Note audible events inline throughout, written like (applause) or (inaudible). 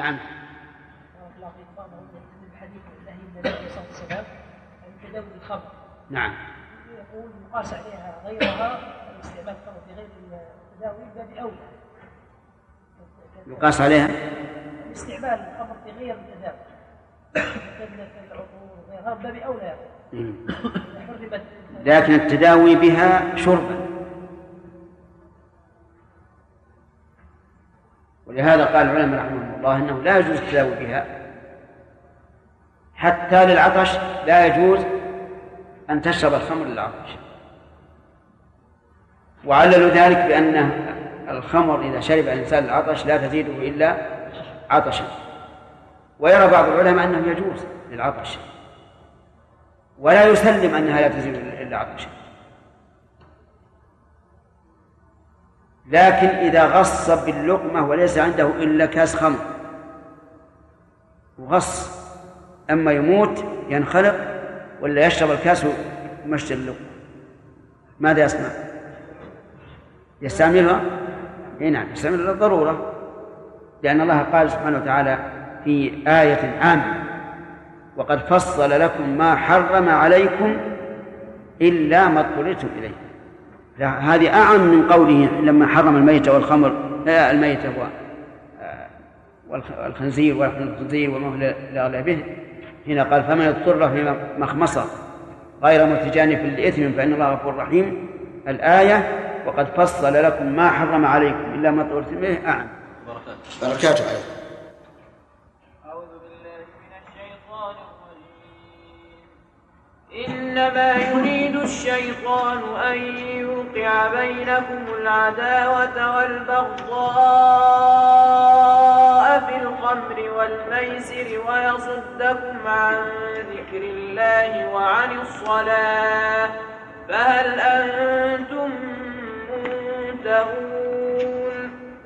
نعم. نعم. يقول يقاس عليها غيرها استعمال الخمر في غير التداوي باب أولى. يقاس عليها؟ استعمال الخمر في غير التداوي كالعطور وغيرها باب أولى. لكن التداوي بها شربا. ولهذا قال العلماء رحمهم الله إنه لا يجوز التداوي بها. حتى للعطش لا يجوز أن تشرب الخمر للعطش. وعللوا ذلك بأن الخمر إذا شرب الإنسان العطش لا تزيده إلا عطشا. ويرى بعض العلماء أنه يجوز للعطش. ولا يسلم أنها لا تزيد إلا عطشا. لكن إذا غص باللقمة وليس عنده إلا كاس خمر. وغص أما يموت ينخلق ولا يشرب الكاس ويمشي اللقمة. ماذا يصنع؟ يستعملها؟ إي نعم يستعملها للضرورة. لأن الله قال سبحانه وتعالى في آية عامة وقد فصل لكم ما حرم عليكم إلا ما اضطررتم إليه. هذه أعم من قوله لما حرم الميت والخمر. لا الميت هو والخنزير ولحم الخنزير وما لا به. هنا قال فمن اضطر في مخمصة غير متجانف لإثم فإن الله غفور رحيم. الآية وقد فصل لكم ما حرم عليكم إلا ما اضطررتم إليه أعم. بركاته. عليكم إنما يريد الشيطان أن يوقع بينكم العداوة والبغضاء في الخمر والميسر ويصدكم عن ذكر الله وعن الصلاة فهل أنتم منتهون؟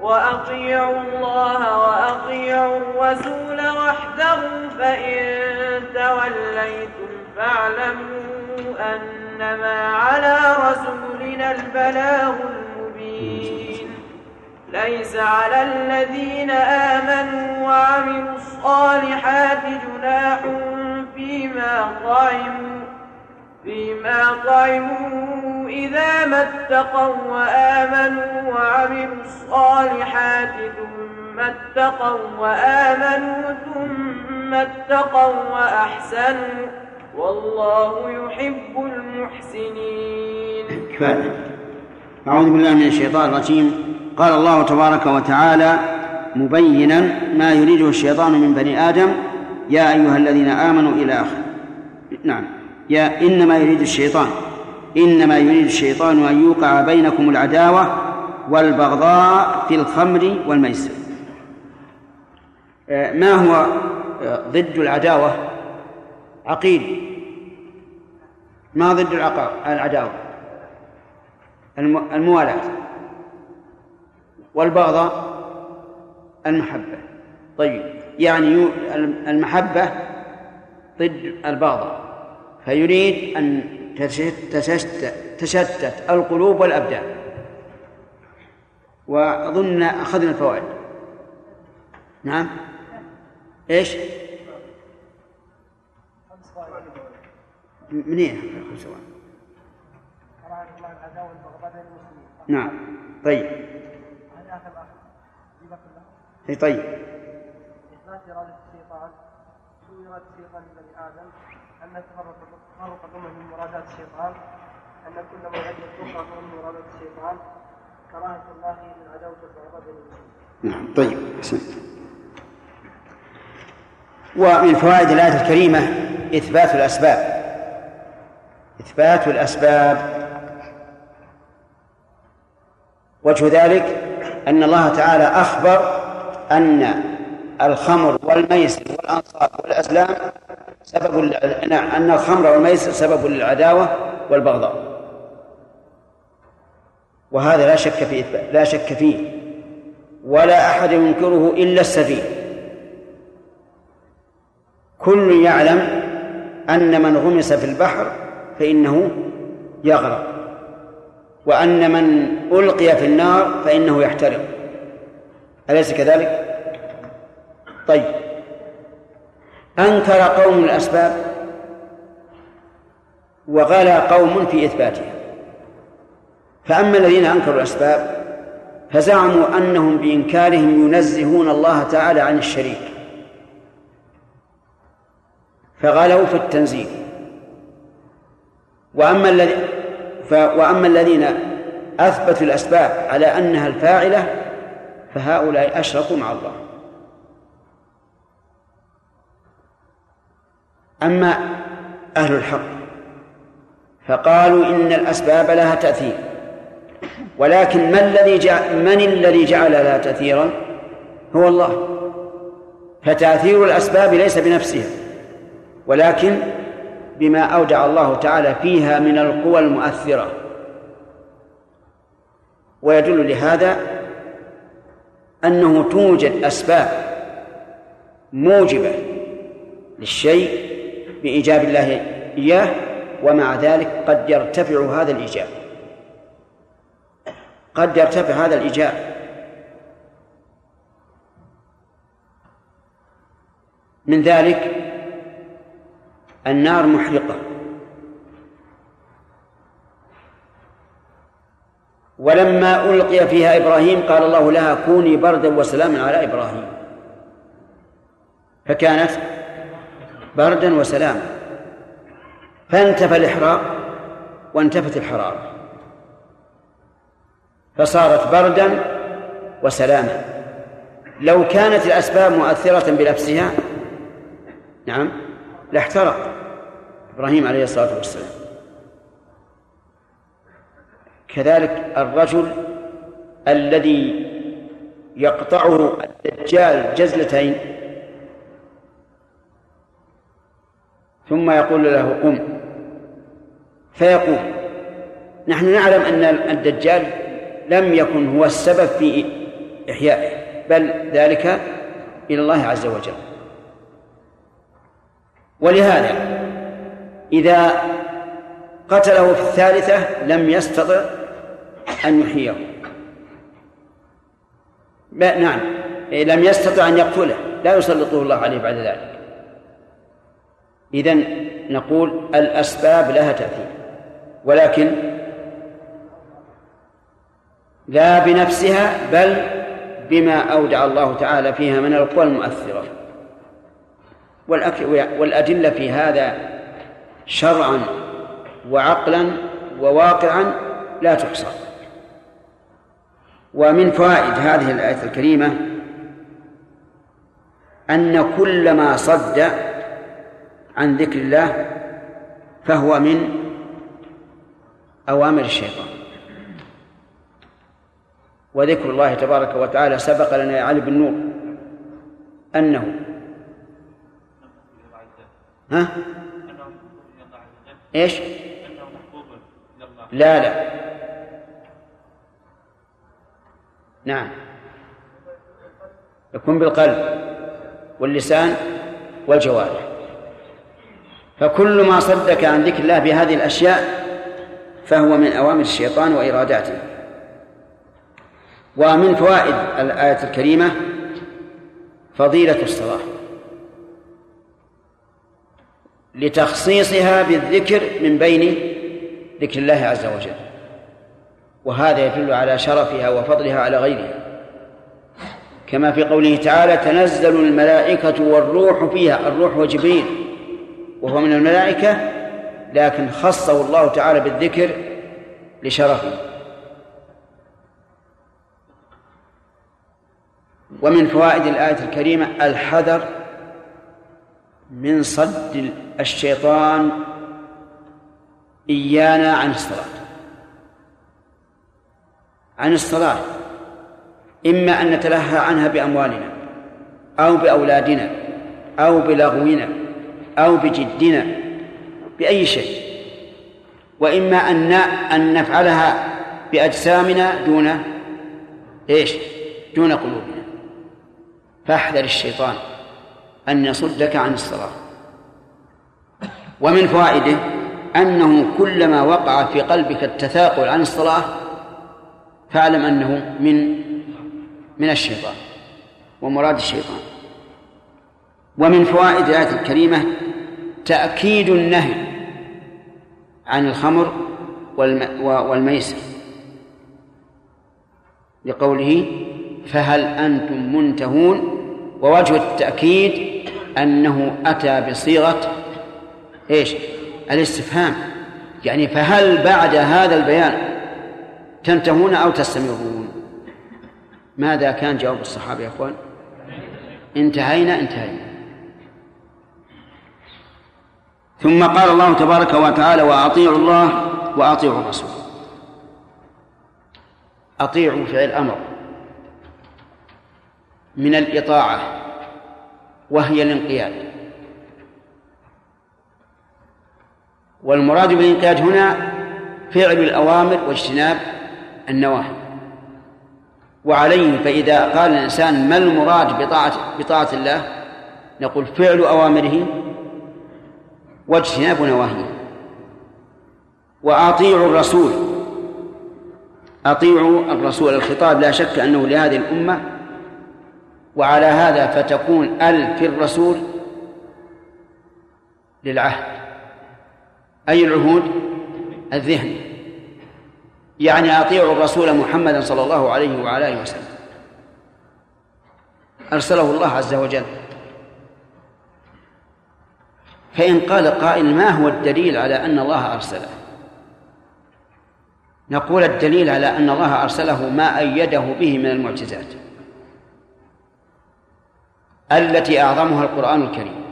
وأطيعوا الله وأطيعوا الرسول وحده فإن توليتم فاعلموا أنما على رسولنا البلاغ المبين. ليس على الذين آمنوا وعملوا الصالحات جناح فيما طعموا فيما طعموا إذا ما اتقوا وآمنوا وعملوا الصالحات ثم اتقوا وآمنوا ثم اتقوا وأحسنوا. والله يحب المحسنين. كفاية أعوذ بالله من الشيطان الرجيم. قال الله تبارك وتعالى مبينا ما يريده الشيطان من بني آدم. يا أيها الذين آمنوا إلى آخر. نعم. يا إنما يريد الشيطان. إنما يريد الشيطان أن يوقع بينكم العداوة والبغضاء في الخمر والميسر. آه، ما هو آه، ضد العداوة؟ عقيل. ما ضد العداوة. الم- الموالاة. والبغضاء المحبة. طيب يعني المحبة ضد البغضاء فيريد أن تشت- تشتت, تشتت القلوب والأبدان. وأظن أخذنا الفوائد. نعم؟ إيش؟ منين؟ بين المسلمين نعم. طيب. إي طيب. إثبات إرادة الشيطان إرادة الشيطان لبني آدم أن تفرق تفرق الأمة من مرادات الشيطان أن كل ما الكفر فهو من مرادات الشيطان كراهة الله للعداوة والبغضاء بين المسلمين نعم. طيب. أحسنت. ومن فوائد الآية الكريمة إثبات الأسباب. إثبات الأسباب. وجه ذلك أن الله تعالى أخبر أن الخمر والميسر والأنصاب والأزلام سبب نعم أن الخمر والميسر سبب للعداوة والبغضاء. وهذا لا شك في إثبات لا شك فيه. ولا أحد ينكره إلا السفيه. كل يعلم أن من غمس في البحر فإنه يغرق. وأن من ألقي في النار فإنه يحترق. أليس كذلك؟ طيب. أنكر قوم الأسباب وغلا قوم في إثباتها. فأما الذين أنكروا الأسباب فزعموا أنهم بإنكارهم ينزهون الله تعالى عن الشريك. فغلوا في التنزيه. وأما الذي وأما الذين أثبتوا الأسباب على أنها الفاعلة فهؤلاء أشركوا مع الله. أما أهل الحق فقالوا إن الأسباب لها تأثير. ولكن ما الذي جعل من الذي جعل لها تأثيرا؟ هو الله. فتأثير الأسباب ليس بنفسها. ولكن بما أودع الله تعالى فيها من القوى المؤثرة. ويدل لهذا أنه توجد أسباب موجبة للشيء بإيجاب الله إياه ومع ذلك قد يرتفع هذا الإيجاب. قد يرتفع هذا الإيجاب. من ذلك النار محرقة. ولما ألقي فيها إبراهيم قال الله لها كوني بردا وسلاما على إبراهيم. فكانت بردا وسلاما. فانتفى الإحراق وانتفت الحرارة. فصارت بردا وسلاما. لو كانت الأسباب مؤثرة بنفسها نعم لاحترق. إبراهيم عليه الصلاة والسلام. كذلك الرجل الذي يقطعه الدجال جزلتين ثم يقول له قم. فيقوم نحن نعلم أن الدجال لم يكن هو السبب في إحيائه بل ذلك إلى الله عز وجل. ولهذا إذا قتله في الثالثة لم يستطع أن يحييه. نعم. لم يستطع أن يقتله. لا يسلطه الله عليه بعد ذلك. إذن نقول الأسباب لها تأثير. ولكن لا بنفسها بل بما أودع الله تعالى فيها من القوى المؤثرة. والأدلة في هذا شرعا وعقلا وواقعا لا تحصى ومن فوائد هذه الآية الكريمة أن كل ما صد عن ذكر الله فهو من أوامر الشيطان وذكر الله تبارك وتعالى سبق لنا يا علي بن نور أنه ها؟ إيش؟ لا لا. نعم. يكون بالقلب واللسان والجوارح. فكل ما صدك عن ذكر الله بهذه الأشياء فهو من أوامر الشيطان وإراداته. ومن فوائد الآية الكريمة فضيلة الصلاة. لتخصيصها بالذكر من بين ذكر الله عز وجل. وهذا يدل على شرفها وفضلها على غيرها. كما في قوله تعالى تنزل الملائكة والروح فيها الروح وجبريل وهو من الملائكة لكن خصه الله تعالى بالذكر لشرفه. ومن فوائد الآية الكريمة الحذر من صد الشيطان إيانا عن الصلاة. عن الصلاة. إما أن نتلهى عنها بأموالنا أو بأولادنا أو بلغونا أو بجدنا بأي شيء. وإما أن أن نفعلها بأجسامنا دون إيش؟ دون قلوبنا. فاحذر الشيطان. أن يصدك عن الصلاة. ومن فوائده أنه كلما وقع في قلبك التثاقل عن الصلاة فاعلم أنه من من الشيطان ومراد الشيطان. ومن فوائد الآية الكريمة تأكيد النهي عن الخمر والميسر. لقوله فهل أنتم منتهون؟ ووجه التأكيد أنه أتى بصيغة إيش؟ الاستفهام. يعني فهل بعد هذا البيان تنتهون أو تستمرون؟ ماذا كان جواب الصحابة يا أخوان؟ انتهينا انتهينا. ثم قال الله تبارك وتعالى وأطيعوا الله وأطيعوا الرسول. أطيعوا فعل أمر من الإطاعة. وهي الانقياد. والمراد بالانقياد هنا فعل الأوامر واجتناب النواهي. وعليه فإذا قال الإنسان ما المراد بطاعة بطاعة الله نقول فعل أوامره واجتناب نواهيه. وأطيعوا الرسول. أطيعوا الرسول. الخطاب لا شك أنه لهذه الأمة وعلى هذا فتكون ال في الرسول للعهد. أي العهود؟ الذهن. يعني أطيعوا الرسول محمدا صلى الله عليه وعلى آله وسلم. أرسله الله عز وجل. فإن قال قائل ما هو الدليل على أن الله أرسله؟ نقول الدليل على أن الله أرسله ما أيده به من المعجزات. التي أعظمها القرآن الكريم.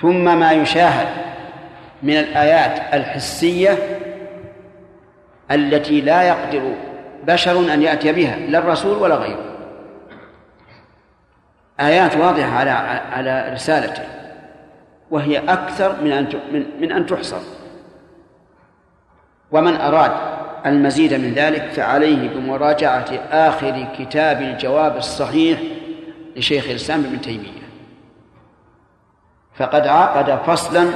ثم ما يشاهد من الآيات الحسية التي لا يقدر بشر أن يأتي بها لا الرسول ولا غيره. آيات واضحة على على رسالته وهي أكثر من أن من أن تحصر. ومن أراد المزيد من ذلك فعليه بمراجعة آخر كتاب الجواب الصحيح لشيخ الإسلام ابن تيمية. فقد عقد فصلا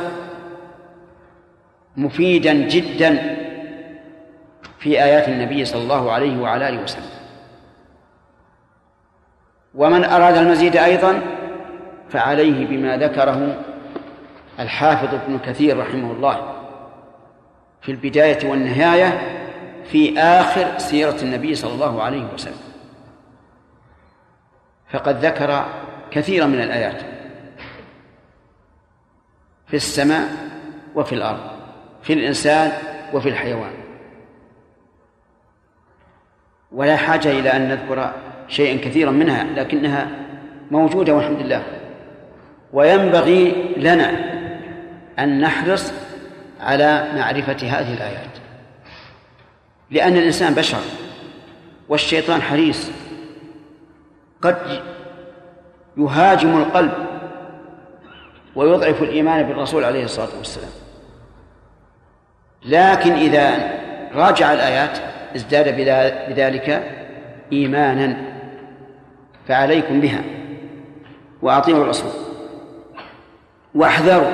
مفيدا جدا في آيات النبي صلى الله عليه وعلى آله وسلم. ومن أراد المزيد أيضا فعليه بما ذكره الحافظ ابن كثير رحمه الله في البداية والنهاية في آخر سيرة النبي صلى الله عليه وسلم. فقد ذكر كثيرا من الآيات في السماء وفي الأرض في الإنسان وفي الحيوان. ولا حاجة إلى أن نذكر شيئا كثيرا منها لكنها موجودة والحمد لله. وينبغي لنا أن نحرص على معرفة هذه الآيات لأن الإنسان بشر والشيطان حريص. قد يهاجم القلب ويضعف الإيمان بالرسول عليه الصلاة والسلام. لكن إذا راجع الآيات ازداد بذلك إيمانا فعليكم بها وأطيعوا الرسول وأحذروا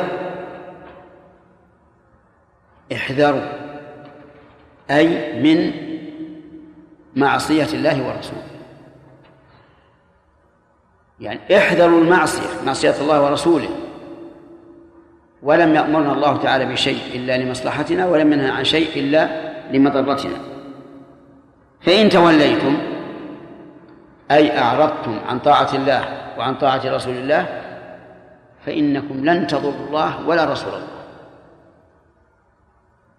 احذروا أي من معصية الله ورسوله. يعني احذروا المعصية معصية الله ورسوله. ولم يأمرنا الله تعالى بشيء إلا لمصلحتنا ولم ينهى عن شيء إلا لمضرتنا. فإن توليتم أي أعرضتم عن طاعة الله وعن طاعة رسول الله فإنكم لن تضروا الله ولا رسول الله.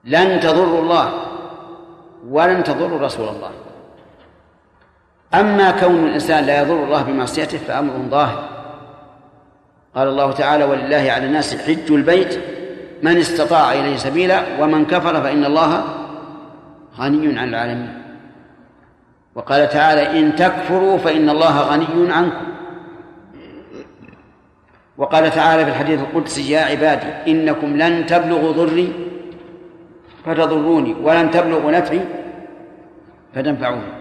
لن تضروا الله ولن تضروا رسول الله. أما كون الإنسان لا يضر الله بمعصيته فأمر ظاهر. قال الله تعالى ولله على الناس حج البيت من استطاع إليه سبيلا ومن كفر فإن الله غني عن العالمين. وقال تعالى إن تكفروا فإن الله غني عنكم. وقال تعالى في الحديث القدسي يا عبادي إنكم لن تبلغوا ضري فتضروني ولن تبلغوا نفعي فتنفعوني.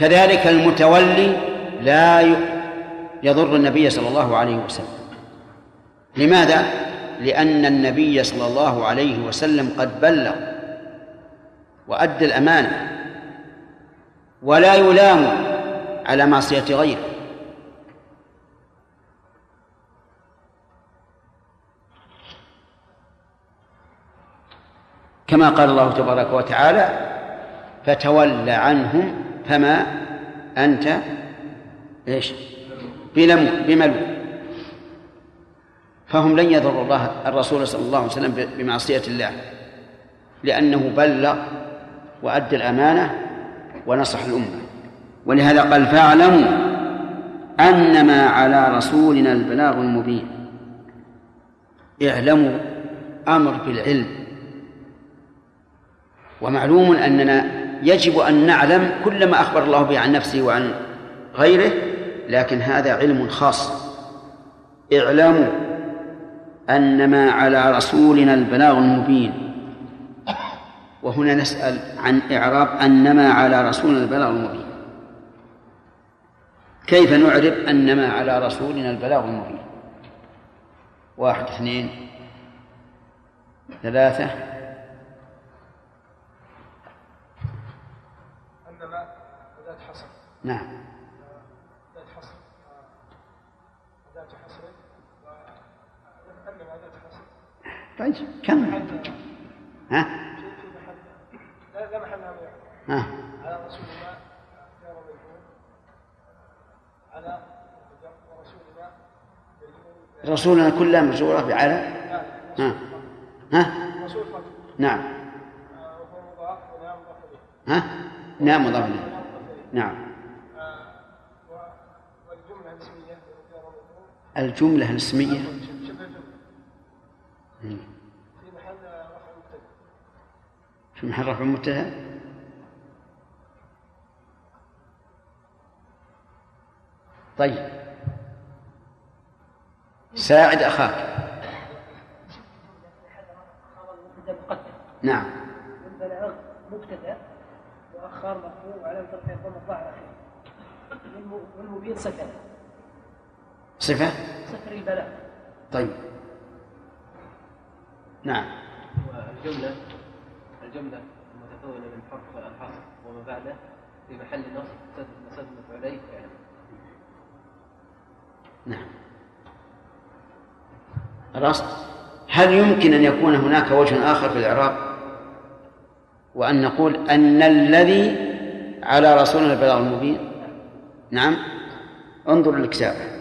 كذلك المتولي لا يضر النبي صلى الله عليه وسلم لماذا؟ لأن النبي صلى الله عليه وسلم قد بلغ وأدى الأمانة ولا يلام على معصية غيره كما قال الله تبارك وتعالى فتول عنهم فما أنت إيش؟ بلم بملو. فهم لن يضروا الله الرسول صلى الله عليه وسلم بمعصية الله لأنه بلغ وأدى الأمانة ونصح الأمة. ولهذا قال فاعلموا أنما على رسولنا البلاغ المبين. اعلموا أمر بالعلم. ومعلوم أننا يجب أن نعلم كل ما أخبر الله به عن نفسه وعن غيره لكن هذا علم خاص. اعلموا أنما على رسولنا البلاغ المبين. وهنا نسأل عن إعراب أنما على رسولنا البلاغ المبين. كيف نعرب أنما على رسولنا البلاغ المبين؟ واحد اثنين ثلاثة. نعم. طيب كم ها؟ لا محل. ها. على رسول الله جار مجهول على مجهول رسولنا كلها مجرورة بعلى ها. ها؟ رسول نعم. ها؟ نعم مضاف نعم آه، و- والجملة الاسمية جار مجهول الجملة الاسمية. في محل رفع مبتدأ طيب. ساعد أخاك. مبتدا نعم. مبتدا مؤخر مرفوع الضمة الظاهرة اخره والم- والمبين سكن صفة؟ سكر البلاغ طيب. نعم. والجملة الجملة المتكونة من حرف الحصر وما بعده في محل نصب سد مسد مفعولي فعل. نعم. خلاص؟ هل يمكن أن يكون هناك وجه آخر في الإعراب؟ وأن نقول أن الذي على رسولنا البلاغ المبين؟ نعم. انظر الكتابة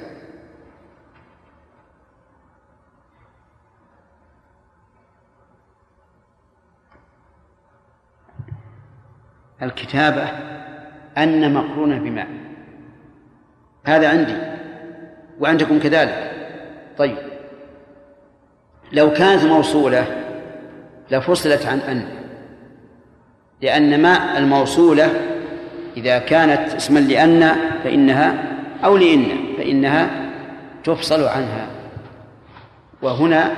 الكتابة أن مقرونة بما هذا عندي وعندكم كذلك. طيب. لو كانت موصولة لفصلت عن أن لأن ما الموصولة إذا كانت اسما لأن فإنها أو لإن فإنها تفصل عنها. وهنا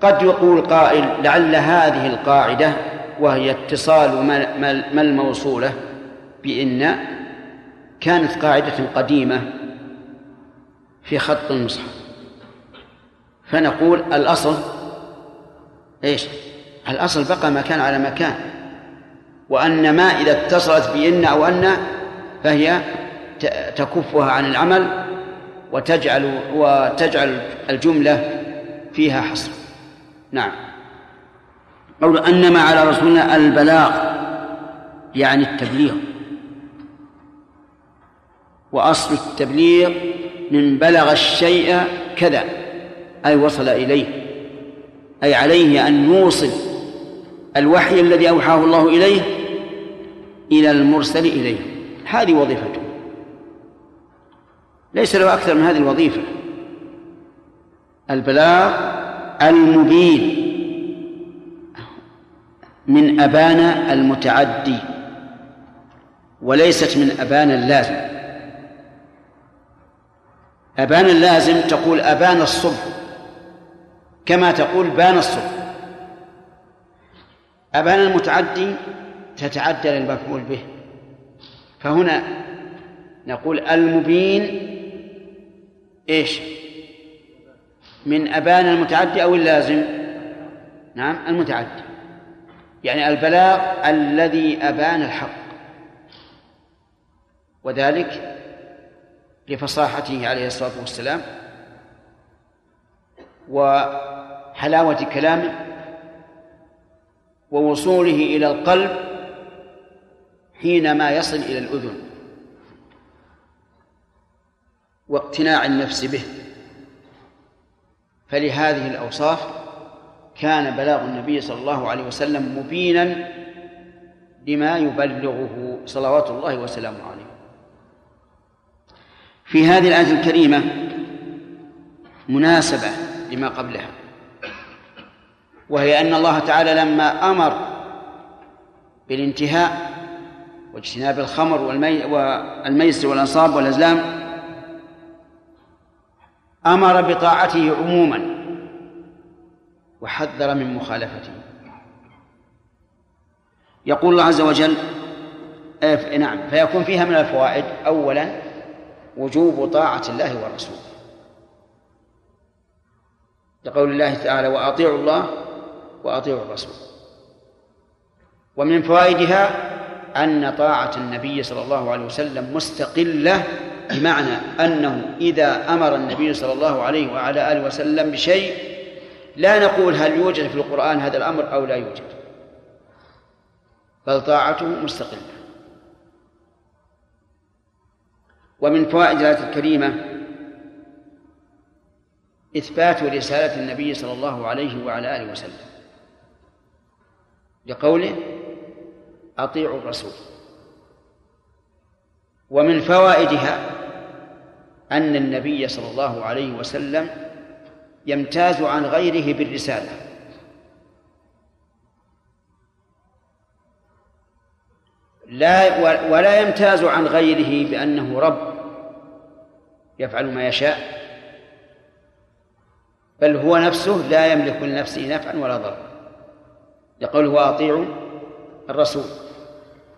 قد يقول قائل لعل هذه القاعدة وهي اتصال ما الموصولة بإن كانت قاعدة قديمة في خط المصحف. فنقول الأصل إيش؟ الأصل بقى مكان على مكان. وأن ما إذا اتصلت بإن أو أن فهي تكفها عن العمل وتجعل وتجعل الجملة فيها حصر. نعم. قول أنما على رسولنا البلاغ يعني التبليغ. وأصل التبليغ من بلغ الشيء كذا أي وصل إليه أي عليه أن يوصل الوحي الذي أوحاه الله إليه إلى المرسل إليه. هذه وظيفته. ليس له أكثر من هذه الوظيفة. البلاغ المبين. من أبان المتعدي وليست من أبان اللازم. أبان اللازم تقول أبان الصبح كما تقول بان الصبح. أبان المتعدي تتعدى للمفعول به. فهنا نقول المبين إيش؟ من أبان المتعدي أو اللازم؟ نعم المتعدي. يعني البلاغ الذي أبان الحق وذلك لفصاحته عليه الصلاة والسلام وحلاوة كلامه ووصوله إلى القلب حينما يصل إلى الأذن واقتناع النفس به. فلهذه الأوصاف كان بلاغ النبي صلى الله عليه وسلم مبينا لما يبلغه صلوات الله وسلامه عليه. في هذه الآية الكريمة مناسبة لما قبلها وهي أن الله تعالى لما أمر بالانتهاء واجتناب الخمر والمي والميسر والأنصاب والأزلام أمر بطاعته عموما. وحذر من مخالفته. يقول الله عز وجل نعم فيكون فيها من الفوائد أولا وجوب طاعة الله ورسوله. لقول الله تعالى وأطيعوا الله وأطيعوا الرسول. ومن فوائدها أن طاعة النبي صلى الله عليه وسلم مستقلة بمعنى أنه إذا أمر النبي صلى الله عليه وعلى آله وسلم بشيء لا نقول هل يوجد في القرآن هذا الأمر أو لا يوجد. بل طاعته مستقلة. ومن فوائد الآية الكريمة إثبات رسالة النبي صلى الله عليه وعلى آله وسلم. لقوله أطيعوا الرسول. ومن فوائدها أن النبي صلى الله عليه وسلم يمتاز عن غيره بالرسالة. لا ولا يمتاز عن غيره بأنه رب يفعل ما يشاء بل هو نفسه لا يملك لنفسه نفعا ولا ضرا. يقول هو أطيعوا الرسول.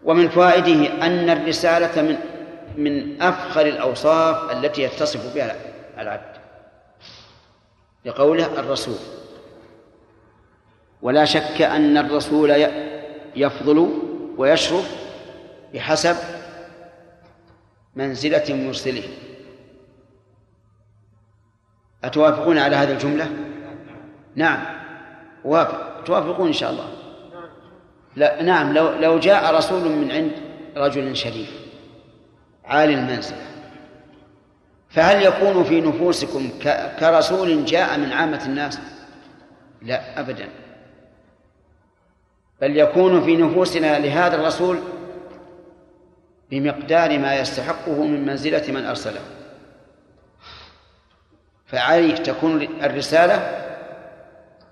ومن فوائده أن الرسالة من من أفخر الأوصاف التي يتصف بها العبد. لقوله الرسول. ولا شك أن الرسول يفضل ويشرف بحسب منزلة مرسله. أتوافقون على هذه الجملة؟ نعم. وافق. توافقون إن شاء الله. لا نعم. لو لو جاء رسول من عند رجل شريف عالي المنزلة فهل يكون في نفوسكم كرسول جاء من عامة الناس؟ لا أبدا. بل يكون في نفوسنا لهذا الرسول بمقدار ما يستحقه من منزلة من أرسله. فعليه تكون الرسالة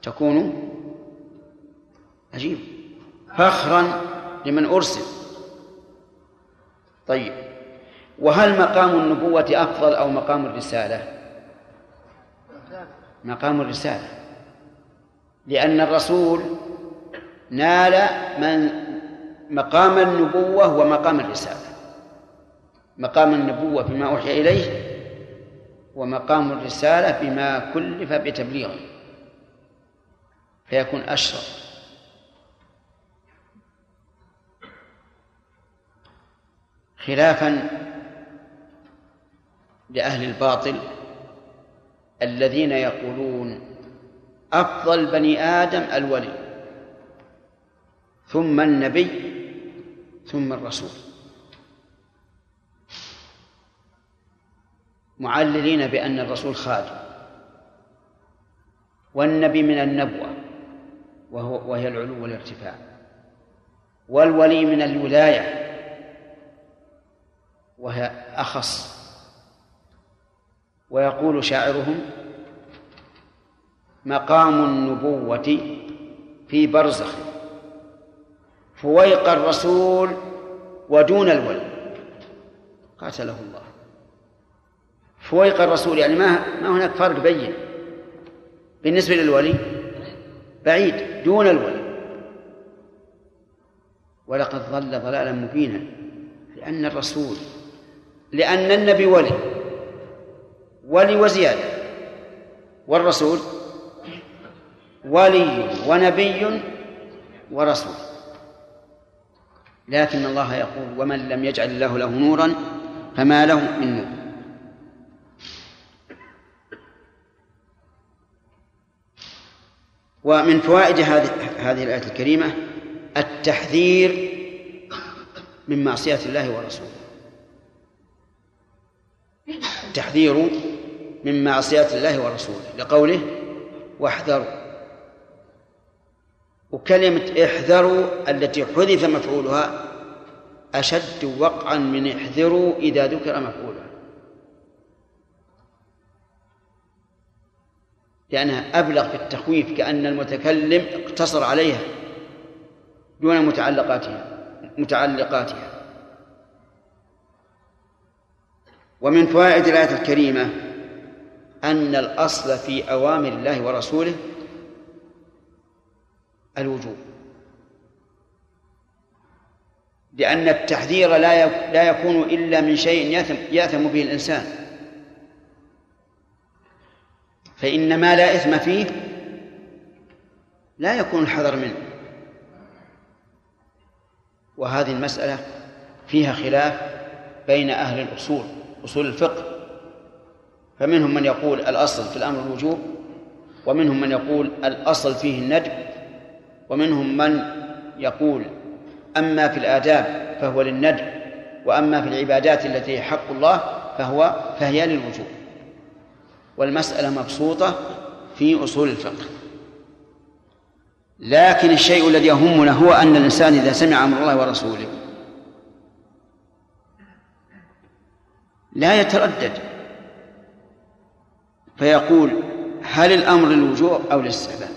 تكون عجيب. فخرا لمن أرسل. طيب. وهل مقام النبوة أفضل أو مقام الرسالة؟ مقام الرسالة. لأن الرسول نال من مقام النبوة ومقام الرسالة. مقام النبوة بما أوحي إليه ومقام الرسالة بما كلف بتبليغه. فيكون أشرف. خلافا لأهل الباطل الذين يقولون أفضل بني آدم الولي ثم النبي ثم الرسول. معللين بأن الرسول خادم. والنبي من النبوة وهو وهي العلو والارتفاع. والولي من الولاية وهي أخص ويقول شاعرهم مقام النبوة في برزخ. فويق الرسول ودون الولي قاتله الله. فويق الرسول يعني ما ما هناك فرق بين. بالنسبة للولي بعيد دون الولي ولقد ضل ضلالا مبينا لأن الرسول لأن النبي ولي. ولي وزيادة والرسول ولي ونبي ورسول. لكن الله يقول ومن لم يجعل الله له نورا فما له من نور. ومن فوائد هذه هذه الآية الكريمة التحذير من معصية الله ورسوله. التحذير من معصية الله ورسوله لقوله واحذروا. وكلمة احذروا التي حذف مفعولها أشد وقعا من احذروا إذا ذكر مفعولها. لأنها أبلغ في التخويف كأن المتكلم اقتصر عليها دون متعلقاتها متعلقاتها. ومن فوائد الآية الكريمة أن الأصل في أوامر الله ورسوله الوجوب. لأن التحذير لا لا يكون إلا من شيء يأثم, يأثم به الإنسان. فإن ما لا إثم فيه لا يكون الحذر منه. وهذه المسألة فيها خلاف بين أهل الأصول أصول الفقه. فمنهم من يقول الأصل في الأمر الوجوب ومنهم من يقول الأصل فيه الندب ومنهم من يقول أما في الآداب فهو للندب وأما في العبادات التي حق الله فهو فهي للوجوب. والمسألة مبسوطة في أصول الفقه. لكن الشيء الذي يهمنا هو أن الإنسان إذا سمع أمر الله ورسوله لا يتردد فيقول هل الأمر للوجوب أو للاستحباب؟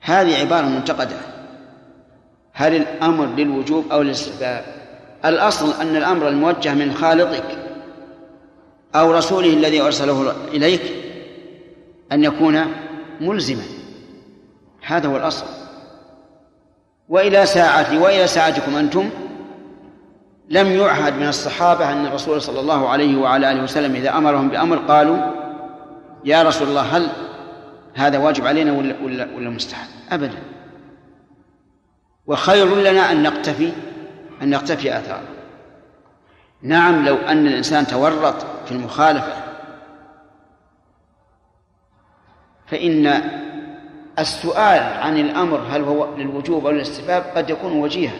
هذه عبارة منتقدة. هل الأمر للوجوب أو للاستحباب؟ الأصل أن الأمر الموجه من خالقك أو رسوله الذي أرسله إليك أن يكون ملزما. هذا هو الأصل. وإلى ساعتي وإلى ساعتكم أنتم. لم يعهد من الصحابة أن الرسول صلى الله عليه وعلى آله وسلم إذا أمرهم بأمر قالوا يا رسول الله هل هذا واجب علينا ولا ولا ولا مستحب؟ أبدا وخير لنا أن نقتفي أن نقتفي آثاره نعم لو أن الإنسان تورط في المخالفة فإن السؤال عن الأمر هل هو للوجوب أو للاستحباب قد يكون وجيها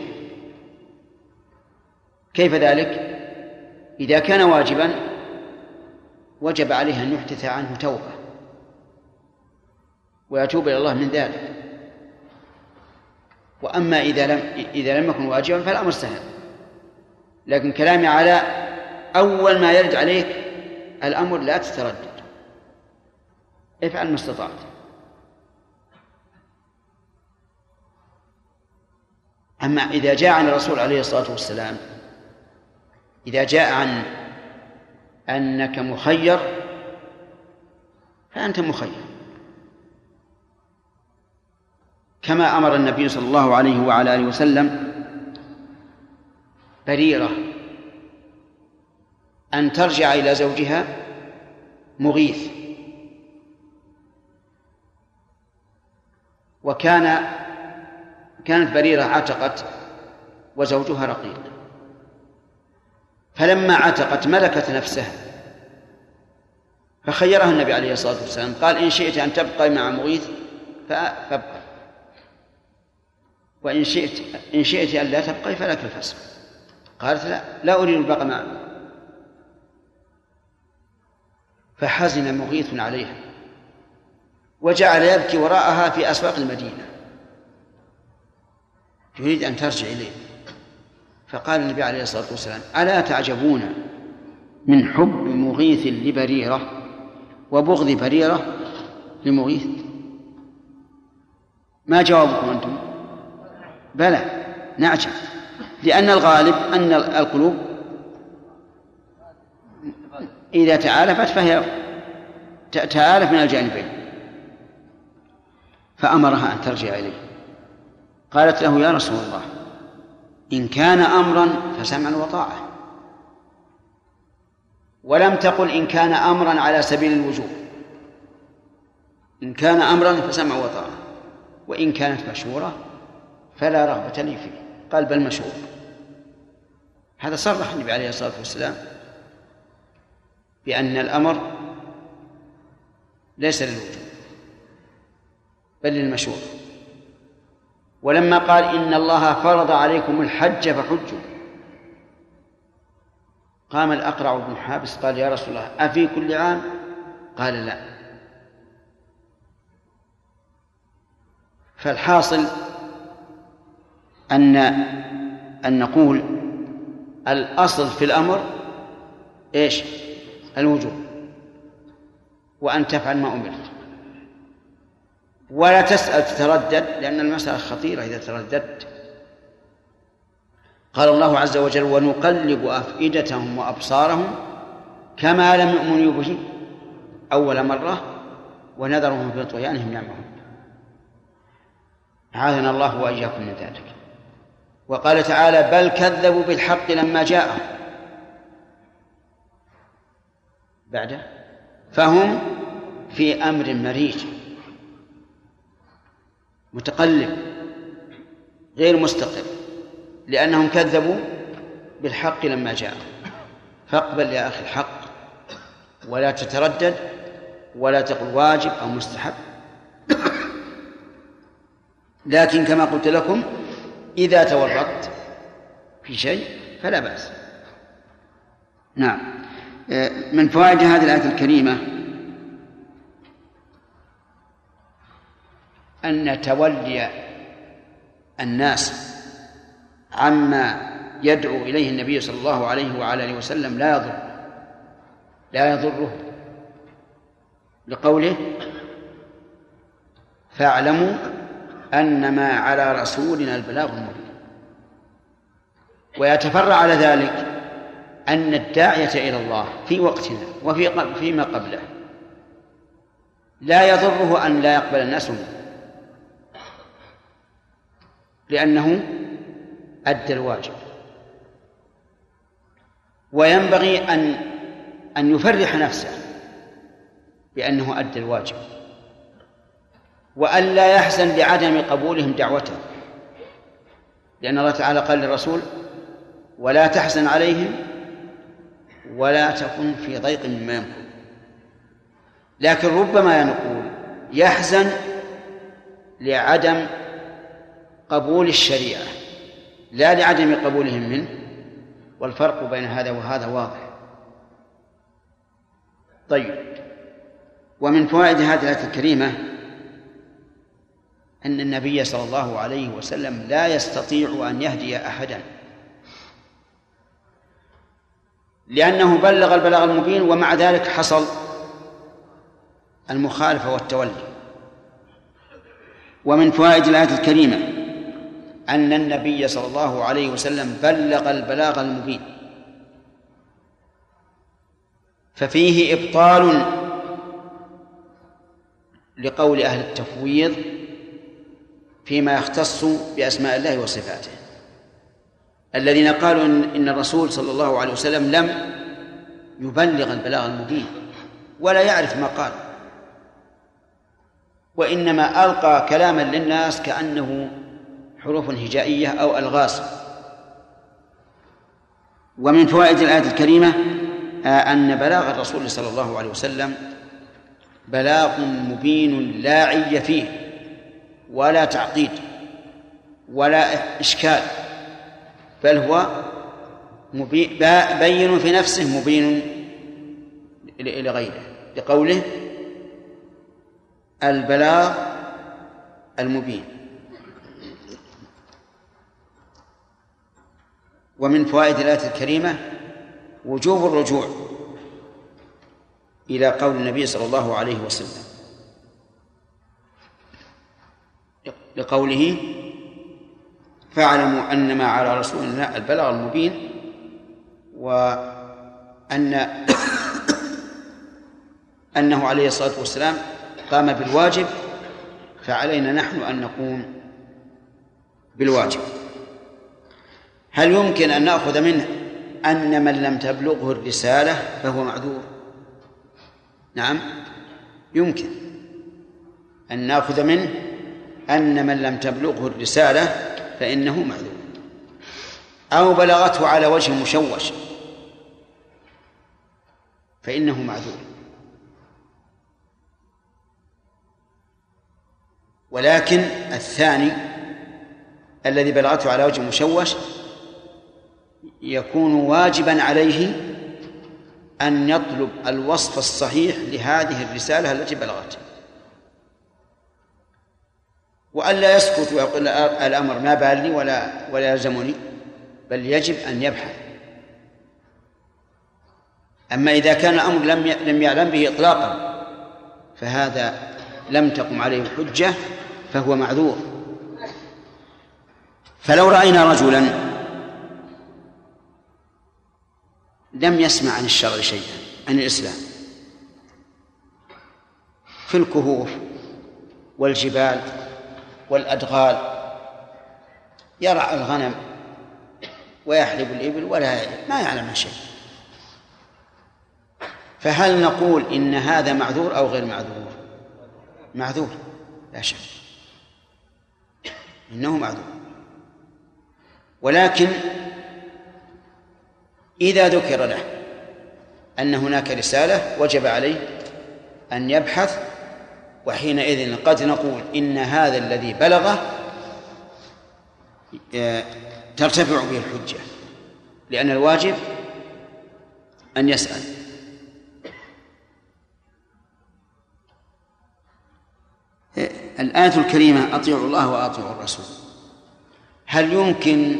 كيف ذلك؟ إذا كان واجبا وجب عليه أن يحدث عنه توبة ويتوب إلى الله من ذلك. وأما إذا لم إذا لم يكن واجبا فالأمر سهل. لكن كلامي على أول ما يرد عليك الأمر لا تتردد. افعل ما استطعت. أما إذا جاء عن الرسول عليه الصلاة والسلام إذا جاء عن أنك مخير فأنت مخير. كما أمر النبي صلى الله عليه وعلى آله وسلم بريرة أن ترجع إلى زوجها مغيث. وكان كانت بريرة عتقت وزوجها رقيق. فلما عتقت ملكت نفسها. فخيرها النبي عليه الصلاة والسلام قال إن شئت أن تبقى مع مغيث فابقى. وإن شئت إن شئت أن لا تبقي فلك الفسق. قالت لا لا أريد البقاء معك فحزن مغيث عليها وجعل يبكي وراءها في أسواق المدينة. يريد أن ترجع إليه. فقال النبي عليه الصلاة والسلام ألا تعجبون من حب مغيث لبريرة وبغض بريرة لمغيث؟ ما جوابكم أنتم؟ بلى نعجب لأن الغالب أن القلوب إذا تعالفت فهي تآلف من الجانبين فأمرها أن ترجع إليه. قالت له يا رسول الله إن كان أمرا فسمعا وطاعة ولم تقل إن كان أمرا على سبيل الوجوب. إن كان أمرا فسمع وطاعة وإن كانت مشهورة فلا رغبة لي فيه. قال بل مشهور. هذا صرح النبي عليه الصلاة والسلام بأن الأمر ليس للوجوب بل للمشروع ولما قال إن الله فرض عليكم الحج فحجوا. قام الأقرع بن حابس قال يا رسول الله أفي كل عام؟ قال لا. فالحاصل أن أن نقول الأصل في الأمر إيش؟ الوجوب. وأن تفعل ما أمرت. ولا تسأل تتردد لأن المسألة خطيرة إذا ترددت. قال الله عز وجل ونقلب أفئدتهم وأبصارهم كما لم يؤمنوا به أول مرة ونذرهم في طغيانهم يعمهون أعاذنا الله وإياكم من ذلك. وقال تعالى بل كذبوا بالحق لما جاءهم. بعده فهم في أمر مريج. متقلب غير مستقر لأنهم كذبوا بالحق لما جاء فاقبل يا أخي الحق ولا تتردد ولا تقل واجب أو مستحب. لكن كما قلت لكم إذا تورطت في شيء فلا بأس. نعم. من فوائد هذه الآية الكريمة أن تولي الناس عما يدعو إليه النبي صلى الله عليه وعلى آله وسلم لا يضر. لا يضره. لقوله فاعلموا أن ما على رسولنا البلاغ المبين. ويتفرع على ذلك أن الداعية إلى الله في وقتنا وفي فيما قبله. لا يضره أن لا يقبل الناس منه. لأنه أدى الواجب. وينبغي أن أن يفرح نفسه بأنه أدى الواجب. وأن لا يحزن لعدم قبولهم دعوته. لأن الله تعالى قال للرسول ولا تحزن عليهم ولا تكن في ضيق مما يمكن لكن ربما نقول يحزن لعدم قبول الشريعة لا لعدم قبولهم منه والفرق بين هذا وهذا واضح. طيب ومن فوائد هذه الآية الكريمة أن النبي صلى الله عليه وسلم لا يستطيع أن يهدي أحدا. لأنه بلغ البلاغ المبين ومع ذلك حصل المخالفة والتولي. ومن فوائد الآية الكريمة أن النبي صلى الله عليه وسلم بلغ البلاغ المبين. ففيه إبطال لقول أهل التفويض فيما يختص بأسماء الله وصفاته. الذين قالوا إن الرسول صلى الله عليه وسلم لم يبلغ البلاغ المبين ولا يعرف ما قال وإنما ألقى كلاما للناس كأنه حروف هجائية أو ألغاز. ومن فوائد الآية الكريمة أن بلاغ الرسول صلى الله عليه وسلم بلاغ مبين لا عي فيه ولا تعقيد ولا إشكال بل هو بين في نفسه مبين لغيره لقوله البلاغ المبين. ومن فوائد الآية الكريمة وجوب الرجوع إلى قول النبي صلى الله عليه وسلم. لقوله فاعلموا أن ما على رسول الله البلاغ المبين وأن (coughs) أنه عليه الصلاة والسلام قام بالواجب فعلينا نحن أن نقوم بالواجب. هل يمكن أن نأخذ منه؟ أن من لم تبلغه الرسالة فهو معذور. نعم يمكن أن نأخذ منه أن من لم تبلغه الرسالة فإنه معذور. أو بلغته على وجه مشوش فإنه معذور. ولكن الثاني الذي بلغته على وجه مشوش يكون واجبا عليه أن يطلب الوصف الصحيح لهذه الرسالة التي بلغته وألا يسكت ويقول الأمر ما بالي ولا ولا يلزمني بل يجب أن يبحث. أما إذا كان الأمر لم لم يعلم به إطلاقا فهذا لم تقم عليه الحجة فهو معذور. فلو رأينا رجلا لم يسمع عن الشرع شيئا عن الإسلام. في الكهوف والجبال والأدغال يرعى الغنم ويحلب الإبل ولا ما يعلم شيء. فهل نقول إن هذا معذور أو غير معذور؟ معذور لا شك. إنه معذور. ولكن إذا ذكر له أن هناك رسالة وجب عليه أن يبحث وحينئذ قد نقول إن هذا الذي بلغه آه، ترتفع به الحجة لأن الواجب أن يسأل آه، الآية الكريمة أطيعوا الله وأطيعوا الرسول هل يمكن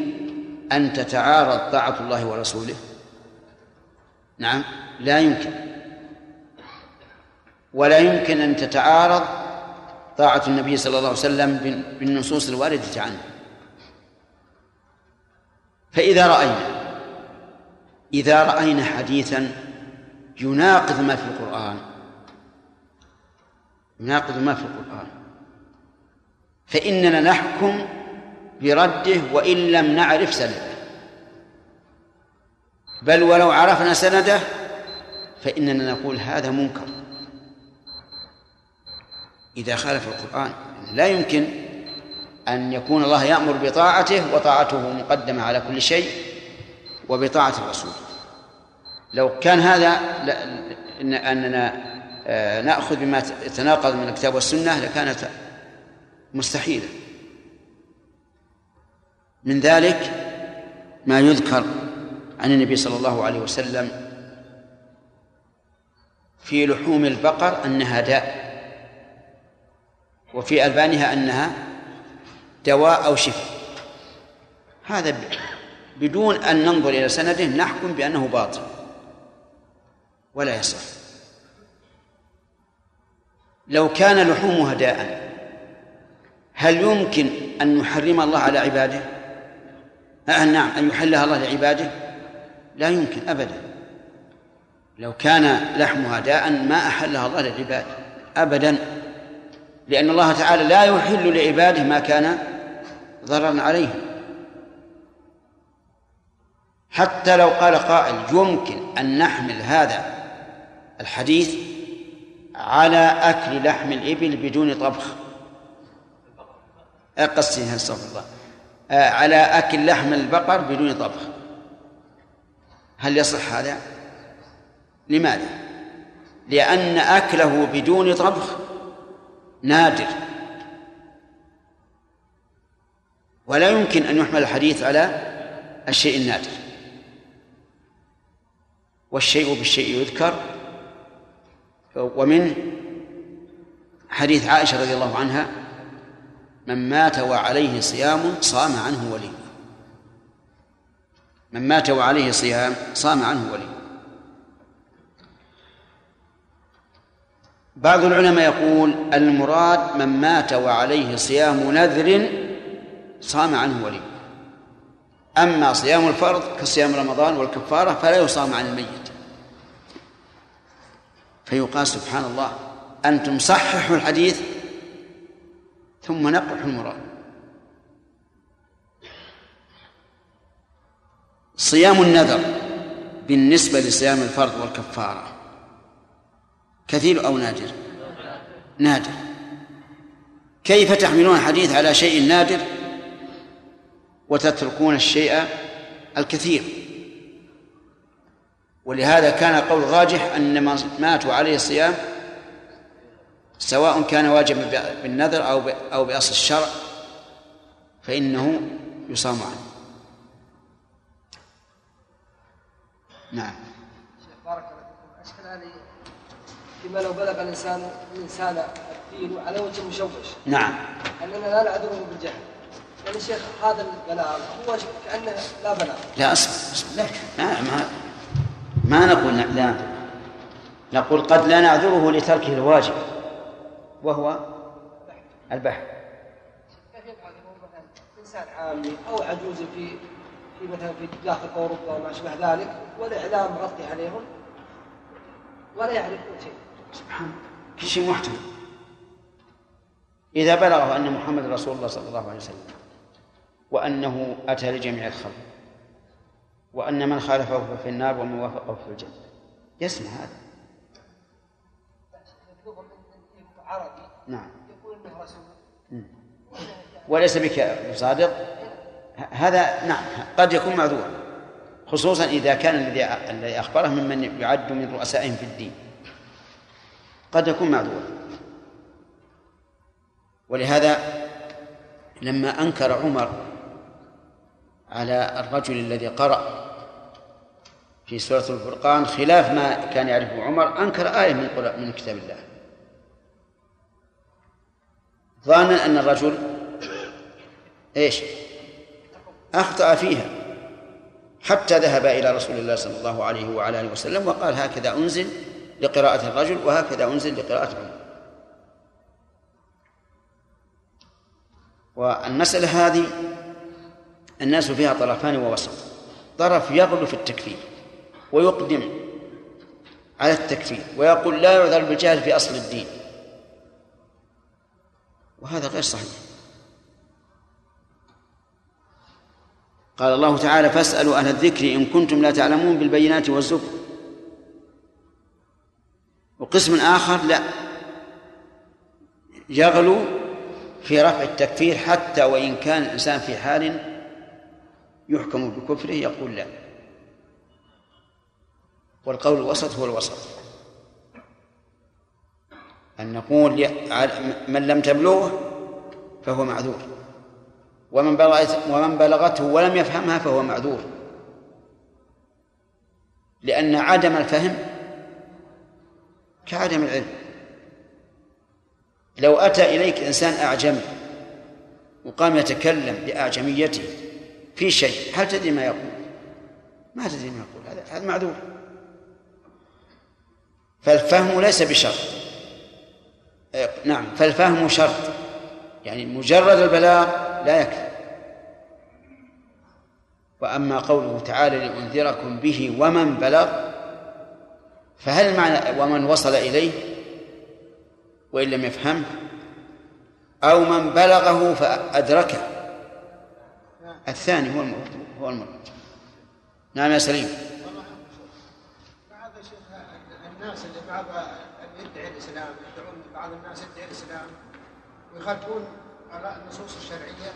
أن تتعارض طاعة الله ورسوله؟ نعم. لا يمكن. ولا يمكن أن تتعارض طاعة النبي صلى الله عليه وسلم بالنصوص الواردة عنه. فإذا رأينا إذا رأينا حديثا يناقض ما في القرآن يناقض ما في القرآن فإننا نحكم برده وإن لم نعرف سنده. بل ولو عرفنا سنده فإننا نقول هذا منكر. إذا خالف القرآن لا يمكن أن يكون الله يأمر بطاعته وطاعته مقدمة على كل شيء وبطاعة الرسول. لو كان هذا إن أننا آه، نأخذ بما يتناقض من الكتاب والسنة لكانت مستحيلة. من ذلك ما يذكر عن النبي صلى الله عليه وسلم في لحوم البقر أنها داء وفي ألبانها أنها دواء أو شفاء. هذا بدون أن ننظر إلى سنده نحكم بأنه باطل. ولا يصح. لو كان لحومها داء هل يمكن أن يحرم الله على عباده؟ آه نعم أن يحلها الله لعباده؟ لا يمكن أبدا. لو كان لحمها داء ما أحلها الله للعباد أبدا. لأن الله تعالى لا يحل لعباده ما كان ضررا عليهم. حتى لو قال قائل يمكن أن نحمل هذا الحديث على أكل لحم الإبل بدون طبخ. قصدي استغفر الله على أكل لحم البقر بدون طبخ. هل يصح هذا؟ لماذا؟ لأن أكله بدون طبخ نادر ولا يمكن أن يحمل الحديث على الشيء النادر والشيء بالشيء يذكر ومن حديث عائشة رضي الله عنها من مات وعليه صيام صام عنه ولي من مات وعليه صيام صام عنه ولي. بعض العلماء يقول المراد من مات وعليه صيام نذر صام عنه ولي. أما صيام الفرض كصيام رمضان والكفارة فلا يصام عن الميت. فيقال سبحان الله أنتم صححوا الحديث ثم نقحوا المراد. صيام النذر بالنسبة لصيام الفرض والكفارة. كثير أو نادر؟ نادر. كيف تحملون الحديث على شيء نادر وتتركون الشيء الكثير؟ ولهذا كان قول راجح أن من ماتوا عليه الصيام سواء كان واجبا بالنذر أو أو بأصل الشرع فإنه يصام عنه. نعم. بارك الله فيكم. أشكل علي فيما لو بلغ الإنسان الإنسان الدين على وجه مشوش. نعم. أننا لا نعذره بالجهل. يعني شيخ هذا البلاغ هو كأنه لا بلاغ. لا أصبر لا ما ما, نقول لا. نقول قد لا نعذره لتركه الواجب وهو البحث. كيف يفعل؟ هو مثلا إنسان عامي أو عجوز في في مثلا في داخل أوروبا وما أشبه ذلك والإعلام مغطي عليهم ولا يعرفون شيء. سبحان كل شيء محتمل. إذا بلغه أن محمد رسول الله صلى الله عليه وسلم وأنه أتى لجميع الخلق وأن من خالفه في النار ومن وافقه في الجنة. يسمع هذا. نعم. يقول إنه رسول وليس بك صادق. هذا نعم قد يكون معذورا خصوصا إذا كان الذي الذي أخبره ممن يعد من رؤسائهم في الدين. قد يكون معذورا. ولهذا لما أنكر عمر على الرجل الذي قرأ في سورة الفرقان خلاف ما كان يعرفه عمر أنكر آية من من كتاب الله. ظانا أن الرجل إيش؟ أخطأ فيها حتى ذهب إلى رسول الله صلى الله عليه وعلى آله وسلم وقال هكذا أنزل لقراءة الرجل وهكذا أنزل لقراءة عمر والمسألة هذه الناس فيها طرفان ووسط. طرف يغلو في التكفير ويقدم على التكفير ويقول لا يعذر بالجهل في أصل الدين. وهذا غير صحيح. قال الله تعالى فاسألوا أهل الذكر إن كنتم لا تعلمون بالبينات والزبر. وقسم آخر لا. يغلو في رفع التكفير حتى وإن كان الإنسان في حال يحكم بكفره يقول لا. والقول الوسط هو الوسط. أن نقول من لم تبلغه فهو معذور. ومن ومن بلغته ولم يفهمها فهو معذور. لأن عدم الفهم كعدم العلم. لو أتى إليك إنسان أعجمي وقام يتكلم بأعجميته في شيء هل تدري ما يقول؟ ما تدري ما يقول. هذا هذا معذور. فالفهم ليس بشرط. نعم فالفهم شرط. يعني مجرد البلاغ لا يكفي. وأما قوله تعالى لأنذركم به ومن بلغ فهل معنى ومن وصل إليه وإن لم يفهمه؟ أو من بلغه فأدركه. الثاني هو المراد هو المراد نعم يا سليم. بعض الناس اللي بعض يدعي الإسلام يدعون بعض الناس يدعي الإسلام ويخالفون على النصوص الشرعية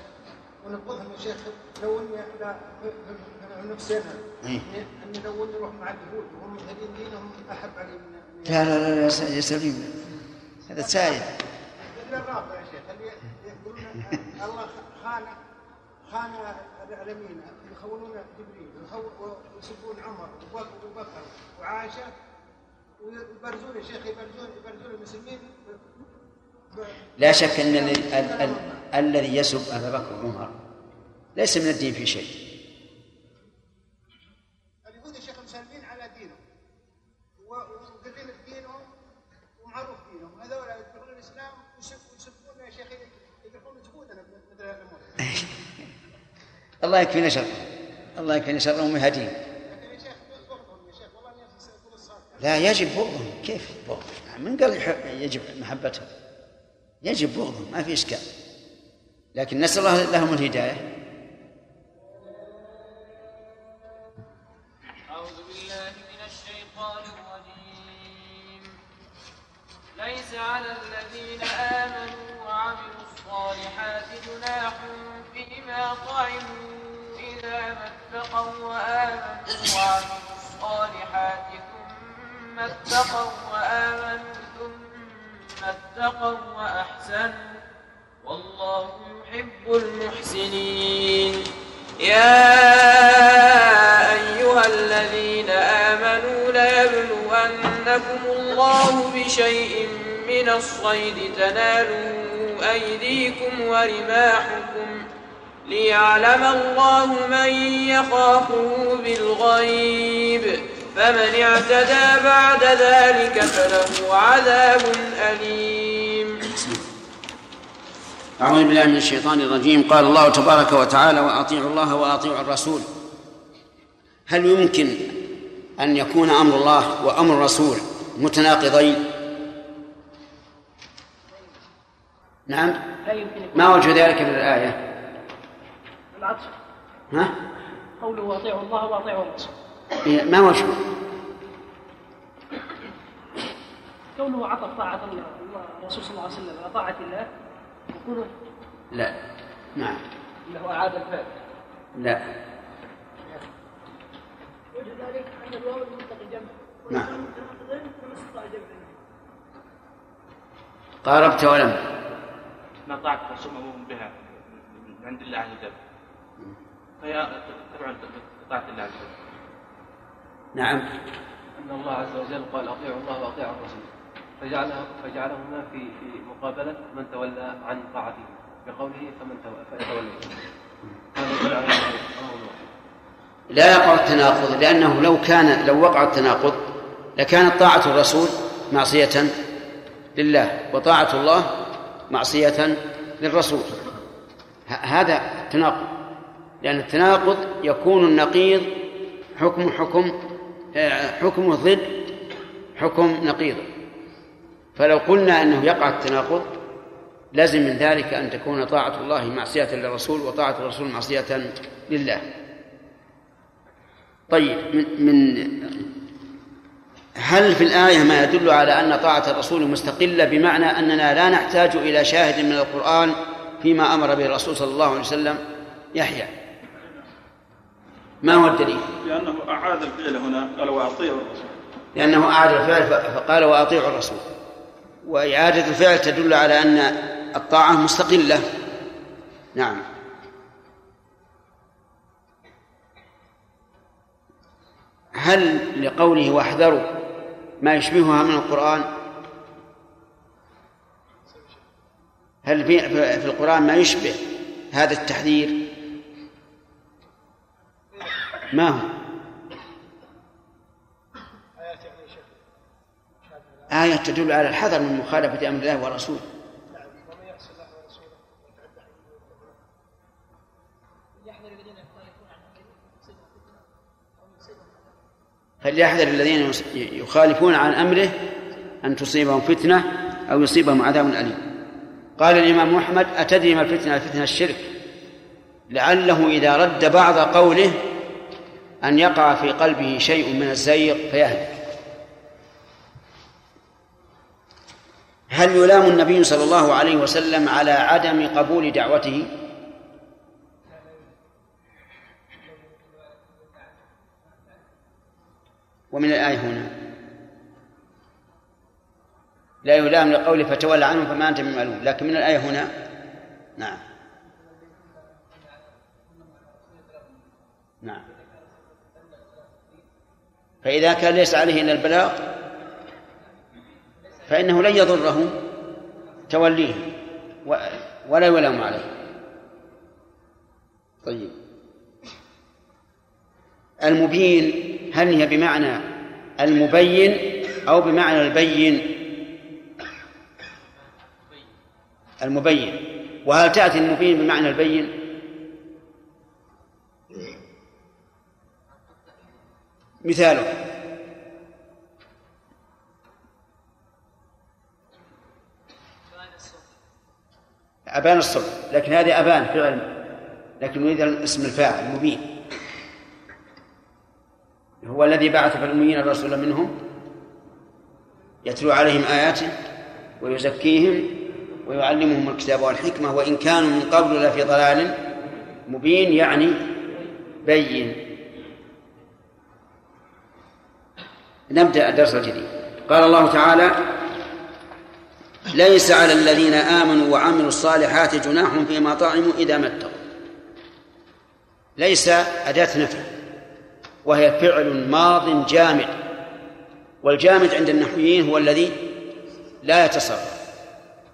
ونبغاهم يا شيخ لو إني لا في نفسنا إيه. اني لو إني نروح مع اليهود وهم مهدين دينهم أحب علي من من- لا لا لا يا سليم هذا سائل مثل الرافع يا شيخ اللي يقولون الله خان خان العالمين يخونون جبريل ويسبون عمر وبكر وبكر وعائشة ويبرزون يا شيخ يبرزون يبرزون المسلمين لا شك أن ال- ال- ال- الذي يسب أبا بكر وعمر ليس من الدين في شيء. اليهود يا شيخ مسلمين على دينهم ومعروف دينهم هذول يدخلون الإسلام ويسبون يا شيخ يدخلون جهودنا مثل هذا (laughs) الله يكفينا شر. الله يكفينا شرهم ويهديهم لا يجب بغضهم. كيف بغضهم؟ من قال يجب محبتهم. يجب بغضهم ما في إشكال. لكن نسأل الله لهم الهداية. أعوذ بالله من الشيطان الرجيم. ليس على الذين آمنوا وعملوا الصالحات جناح فيما طعموا إذا ما اتقوا وآمنوا وعملوا الصالحات ثم اتقوا وآمنوا ثم اتقوا وأحسنوا. والله يحب المحسنين. يا أيها الذين آمنوا ليبلونكم الله بشيء من الصيد. تناله أيديكم ورماحكم ليعلم الله من يخافه بالغيب. فمن اعتدى بعد ذلك فله عذاب أليم. أعوذ بالله من الشيطان الرجيم. قال الله تبارك وتعالى وأطيعوا الله وأطيعوا الرسول. هل يمكن أن يكون أمر الله وأمر الرسول متناقضين؟ نعم. ما وجه ذلك من الآية؟ العطف؟ ها؟ قوله وأطيعوا الله وأطيعوا الرسول. ما وجه كونه عطف طاعة الله الرسول صلى الله عليه وسلم على طاعة الله يكون لا. نعم. إنه أعاد الفعل. لا. وجه ذلك ان الواو المنطق جمع. نعم. فما استطاع جمع. قاربت ولم ما؟ طاعة الرسول مأمور بها من عند الله عز وجل. فهي تبع طاعة الله عز وجل. نعم. أن الله عز وجل قال أطيعوا الله وأطيعوا الرسول. فجعله فجعلهما في في مقابلة من تولى عن طاعته. بقوله فمن تولى لا يقع التناقض لأنه لو كان لو وقع التناقض لكانت طاعة الرسول معصية لله وطاعة الله معصية للرسول. هذا التناقض. لأن التناقض يكون النقيض حكم حكم حكمه ضد حكم نقيض. فلو قلنا أنه يقع التناقض لازم من ذلك أن تكون طاعة الله معصية للرسول وطاعة الرسول معصية لله. طيب من, من هل في الآية ما يدل على أن طاعة الرسول مستقلة بمعنى أننا لا نحتاج إلى شاهد من القرآن فيما أمر به الرسول صلى الله عليه وسلم يحيى؟ ما هو الدليل؟ لأنه أعاد الفعل هنا قال وأطيعوا الرسول. لأنه أعاد الفعل فقال وأطيعوا الرسول. وإعادة الفعل تدل على أن الطاعة مستقلة. نعم. هل لقوله واحذروا ما يشبهها من القرآن؟ هل في في القرآن ما يشبه هذا التحذير؟ ما هو؟ آية تدل على الحذر من مخالفة أمر الله ورسوله. فليحذر الذين يخالفون عن أمره أن تصيبهم فتنة أو يصيبهم عذاب أليم. قال الإمام أحمد أتدري ما الفتنة؟ الفتنة الشرك. لعله إذا رد بعض قوله أن يقع في قلبه شيء من الزيغ فيهلك. هل يلام النبي صلى الله عليه وسلم على عدم قبول دعوته؟ ومن الآية هنا. لا يلام لقوله فتولى عنهم فما أنت من ملوم لكن من الآية هنا. نعم. نعم. فإذا كان ليس عليه إلا البلاغ فإنه لن يضره توليه ولا يلام عليه. طيب. المبين هل هي بمعنى المبين أو بمعنى البين؟ المبين. وهل تأتي المبين بمعنى البين؟ مثاله. أبان الصبح لكن هذه أبان فعل لكن نريد اسم الفاعل مبين هو الذي بعث في الأميين الرسول منهم يتلو عليهم آياته ويزكيهم ويعلمهم الكتاب والحكمة وإن كانوا من قبل لفي ضلال مبين يعني بين نبدأ الدرس الجديد. قال الله تعالى ليس على الذين آمنوا وعملوا الصالحات جناح فيما طعموا إذا ما اتقوا. ليس أداة نفي وهي فعل ماض جامد والجامد عند النحويين هو الذي لا يتصرف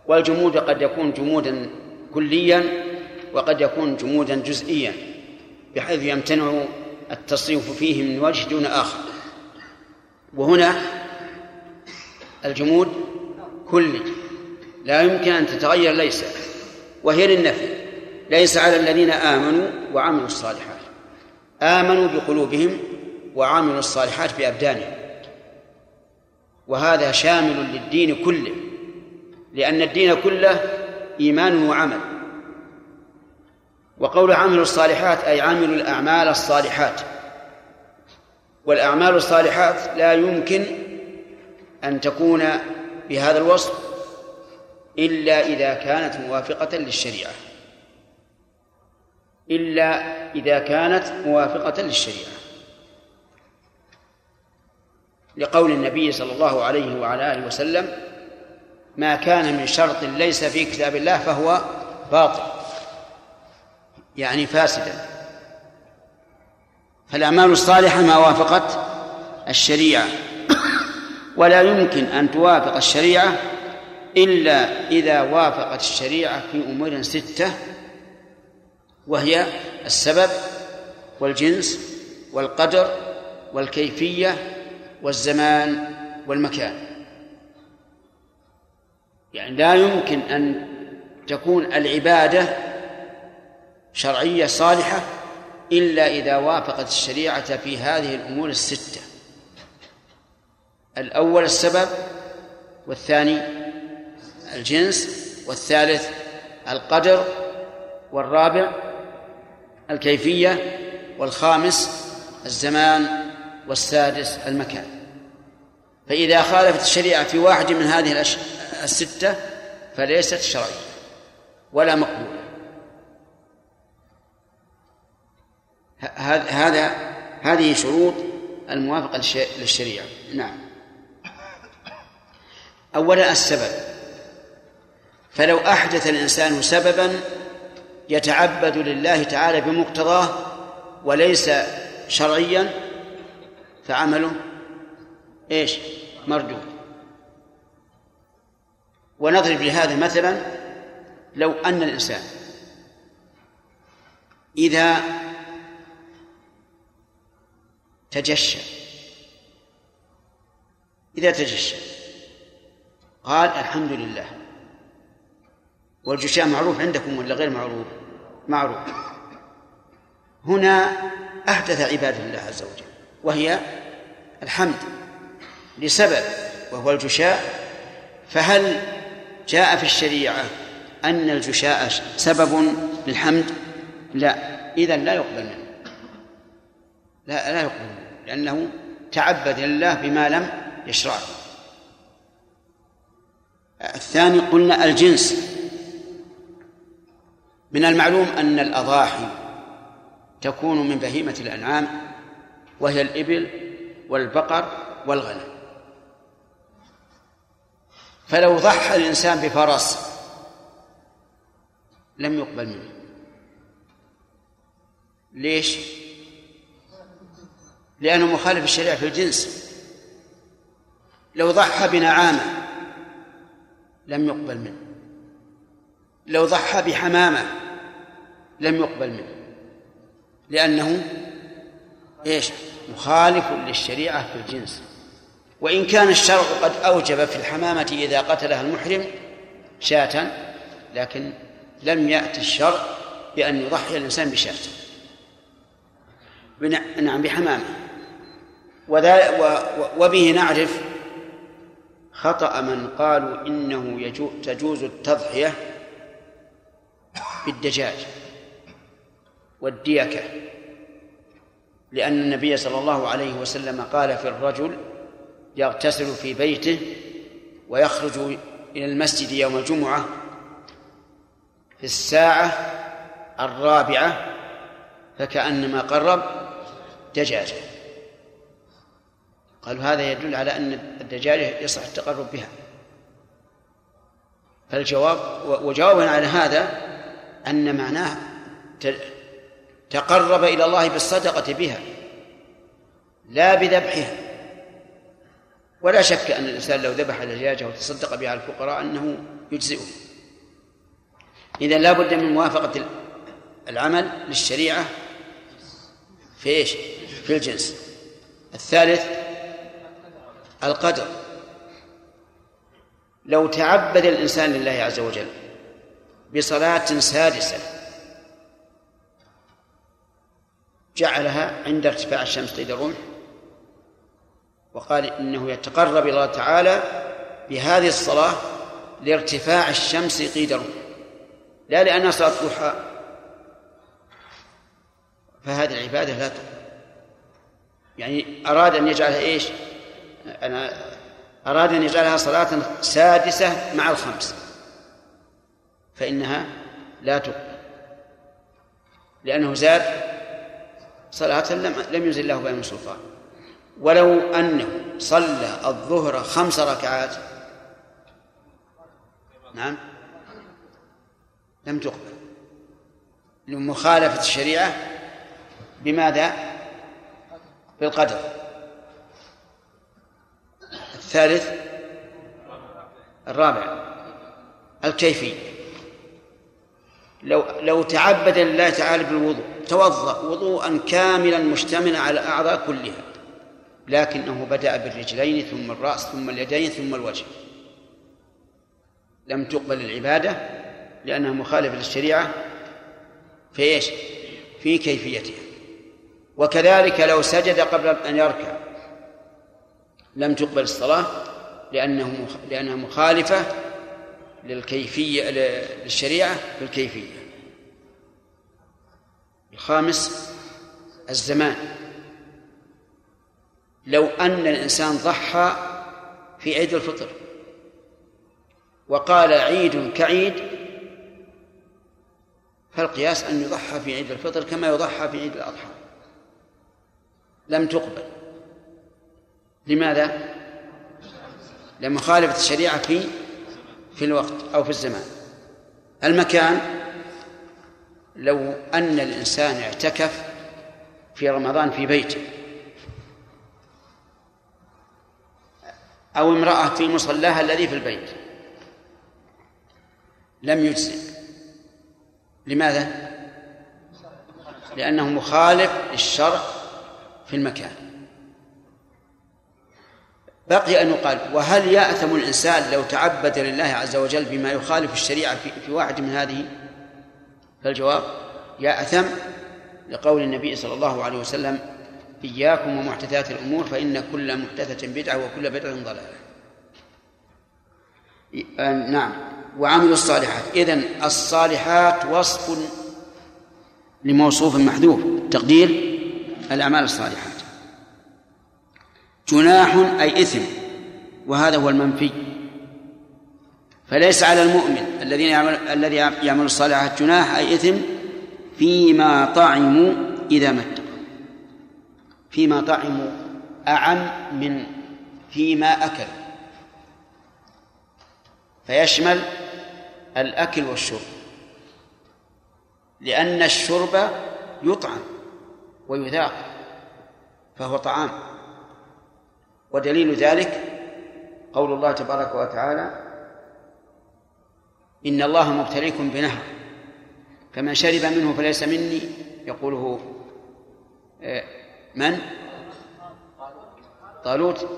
والجمود قد يكون جمودا كليا وقد يكون جمودا جزئيا بحيث يمتنع التصريف فيه من وجه دون آخر. وهنا الجمود كلي لا يمكن أن تتغير ليس. وهي للنفي ليس على الذين آمنوا وعملوا الصالحات. آمنوا بقلوبهم وعملوا الصالحات بأبدانهم. وهذا شامل للدين كله لأن الدين كله إيمان وعمل. وقول عملوا الصالحات أي عملوا الأعمال الصالحات. والأعمال الصالحات لا يمكن أن تكون بهذا الوصف إلا إذا كانت موافقة للشريعة. إلا إذا كانت موافقة للشريعة. لقول النبي صلى الله عليه وعلى آله وسلم ما كان من شرط ليس في كتاب الله فهو باطل. يعني فاسدا. فالأعمال الصالحة ما وافقت الشريعة. ولا يمكن أن توافق الشريعة إلا إذا وافقت الشريعة في أمور ستة وهي السبب والجنس والقدر والكيفية والزمان والمكان. يعني لا يمكن أن تكون العبادة شرعية صالحة إلا إذا وافقت الشريعة في هذه الأمور الستة. الأول السبب والثاني الجنس والثالث القدر والرابع الكيفية والخامس الزمان والسادس المكان. فإذا خالفت الشريعة في واحد من هذه الستة فليست شرعية ولا مقبولة. هذا هذه شروط الموافقة للشريعة. نعم. أولا السبب. فلو أحدث الإنسان سببا يتعبد لله تعالى بمقتضاه وليس شرعيا فعمله إيش؟ مردود. ونضرب لهذا مثلا لو أن الإنسان إذا تجشى إذا تجشى قال الحمد لله. والجشاء معروف عندكم ولا غير معروف؟ معروف. هنا أحدث عبادة الله عز وجل وهي الحمد لسبب وهو الجشاء. فهل جاء في الشريعة أن الجشاء سبب للحمد؟ لا إذا لا يقبل منه. لا لا يقبل لأنه تعبد لله بما لم يشرعه الثاني قلنا الجنس. من المعلوم أن الأضاحي تكون من بهيمة الأنعام وهي الإبل والبقر والغنم. فلو ضحى الإنسان بفرس لم يقبل منه. ليش؟ لأنه مخالف الشريعة في الجنس. لو ضحى بنعامة لم يقبل منه. لو ضحى بحمامة لم يقبل منه. لأنه إيش؟ مخالف للشريعة في الجنس. وإن كان الشرع قد أوجب في الحمامة إذا قتلها المحرم شاة لكن لم يأتي الشرع بأن يضحي الإنسان بشاة. نعم بحمامة. وبه نعرف خطأ من قالوا إنه تجوز التضحية بالدجاج والديكة لأن النبي صلى الله عليه وسلم قال في الرجل يغتسل في بيته ويخرج إلى المسجد يوم الجمعة في الساعة الرابعة فكأنما قرب دجاجة. قالوا هذا يدل على أن الدجاجة يصح التقرب بها. فالجواب وجوابنا على هذا أن معناه تقرب إلى الله بالصدقة بها لا بذبحها. ولا شك أن الإنسان لو ذبح دجاجة وتصدق بها الفقراء أنه يجزئه. إذا لا بد من موافقة العمل للشريعة في إيش؟ في الجنس. الثالث القدر. لو تعبد الإنسان لله عز وجل بصلاة سادسة جعلها عند ارتفاع الشمس قيد الرمح وقال إنه يتقرب إلى الله تعالى بهذه الصلاة لارتفاع الشمس قيد الرمح لا لأنها صلاة ضحى فهذه العبادة لا تقبل يعني أراد أن يجعلها إيش؟ أنا أراد أن يجعلها صلاة سادسة مع الخمس فإنها لا تقبل لأنه زاد صلاة لم لم ينزل له بها من سلطان. ولو أنه صلى الظهر خمس ركعات نعم لم تقبل. لمخالفة الشريعة بماذا؟ بالقدر. الثالث الرابع الكيفية لو لو تعبد لله تعالى بالوضوء توضأ وضوءا كاملا مشتملا على الأعضاء كلها لكنه بدأ بالرجلين ثم الرأس ثم اليدين ثم الوجه. لم تقبل العبادة لأنها مخالفة للشريعة في إيش؟ في كيفيتها. وكذلك لو سجد قبل أن يركع لم تقبل الصلاة لأنه لأنها مخالفة للكيفية للشريعة في الكيفية الخامس الزمان. لو أن الإنسان ضحى في عيد الفطر وقال عيد كعيد فالقياس أن يضحى في عيد الفطر كما يضحى في عيد الأضحى. لم تقبل. لماذا؟ لمخالفة الشريعة في في الوقت أو في الزمان المكان لو أن الإنسان اعتكف في رمضان في بيته أو امرأة في مصلاها الذي في البيت لم يجزئ لماذا؟ لأنه مخالف للشرع في المكان بقي أن يقال وهل يأثم الإنسان لو تعبد لله عز وجل بما يخالف الشريعة في, في واحد من هذه؟ فالجواب يأثم لقول النبي صلى الله عليه وسلم إياكم ومحدثات الأمور فإن كل محدثة بدعة وكل بدعة ضلالة. آه، نعم. وعملوا الصالحات. إذن الصالحات وصف لموصوف محذوف. تقدير الأعمال الصالحات جناح أي إثم وهذا هو المنفي. فليس على المؤمن الذين يعمل الذي يعمل الصالحات جناح أي إثم فيما طعموا إذا اتقوا فيما طعموا أعم من فيما أكلوا. فيشمل الأكل والشرب لأن الشرب يطعم ويذاق فهو طعام. ودليل ذلك قول الله تبارك وتعالى إن الله مبتليكم بنهر فمن شرب منه فليس مني يقوله آه، من؟ طالوت.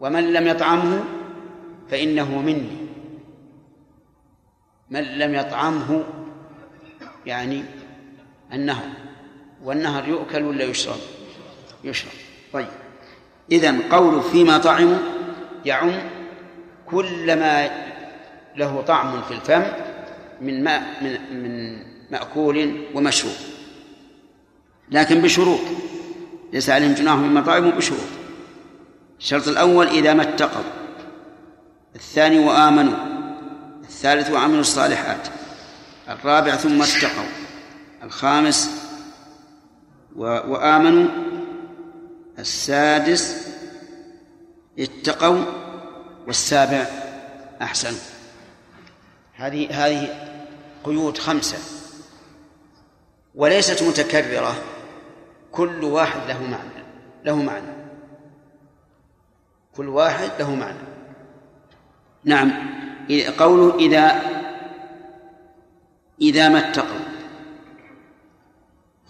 ومن لم يطعمه فإنه مني. من لم يطعمه يعني النهر. والنهر يؤكل ولا يشرب؟ يشرب. طيب. إذن قول فيما طعموا يعم كل ما له طعم في الفم من ماء من من مأكول ومشروب. لكن بشروط ليس عليهم جناح مما طعموا بشروط. الشرط الأول إذا ما اتقوا. الثاني وآمنوا. الثالث وعملوا الصالحات. الرابع ثم اتقوا. الخامس وآمنوا. السادس اتقوا والسابع أحسنوا هذه هذه قيود خمسة. وليست متكررة. كل واحد له معنى. له معنى. كل واحد له معنى. نعم. قوله إذا إذا ما اتقوا.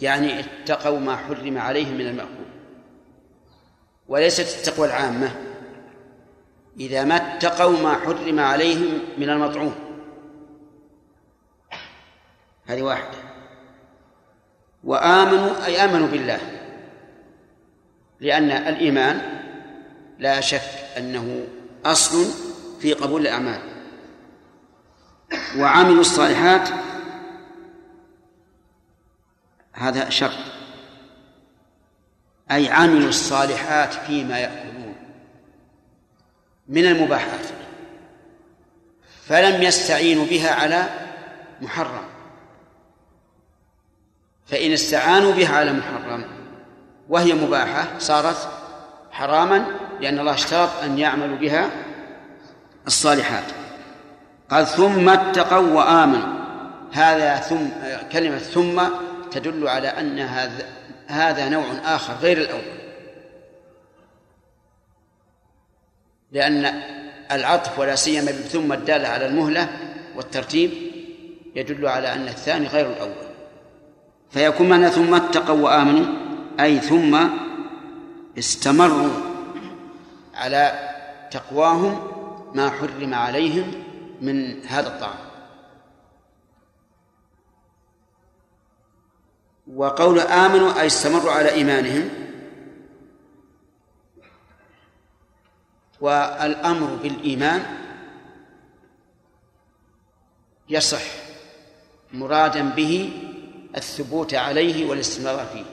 يعني اتقوا ما حرم عليهم من المأكول. وليست التقوى العامة. إذا ما اتقوا ما حرم عليهم من المطعوم. هذه واحدة. وآمنوا أي آمنوا بالله. لأن الإيمان لا شك أنه أصل في قبول الأعمال. وعملوا الصالحات هذا شرط. أي عملوا الصالحات فيما يأكلون من المباحات فلم يستعينوا بها على محرم. فإن استعانوا بها على محرم وهي مباحة صارت حراما لأن الله اشترط أن يعملوا بها الصالحات. قال ثم اتقوا وآمنوا. هذا ثم كلمة ثم تدل على أن هذا هذا نوع آخر غير الأول. لأن العطف ولا سيما ثم الدالة على المهلة والترتيب يدل على أن الثاني غير الأول. فيكون معنى ثم اتقوا وآمنوا أي ثم استمروا على تقواهم ما حرم عليهم من هذا الطعام. وقول آمنوا أي استمروا على إيمانهم. والأمر بالإيمان يصح مرادا به الثبوت عليه والاستمرار فيه.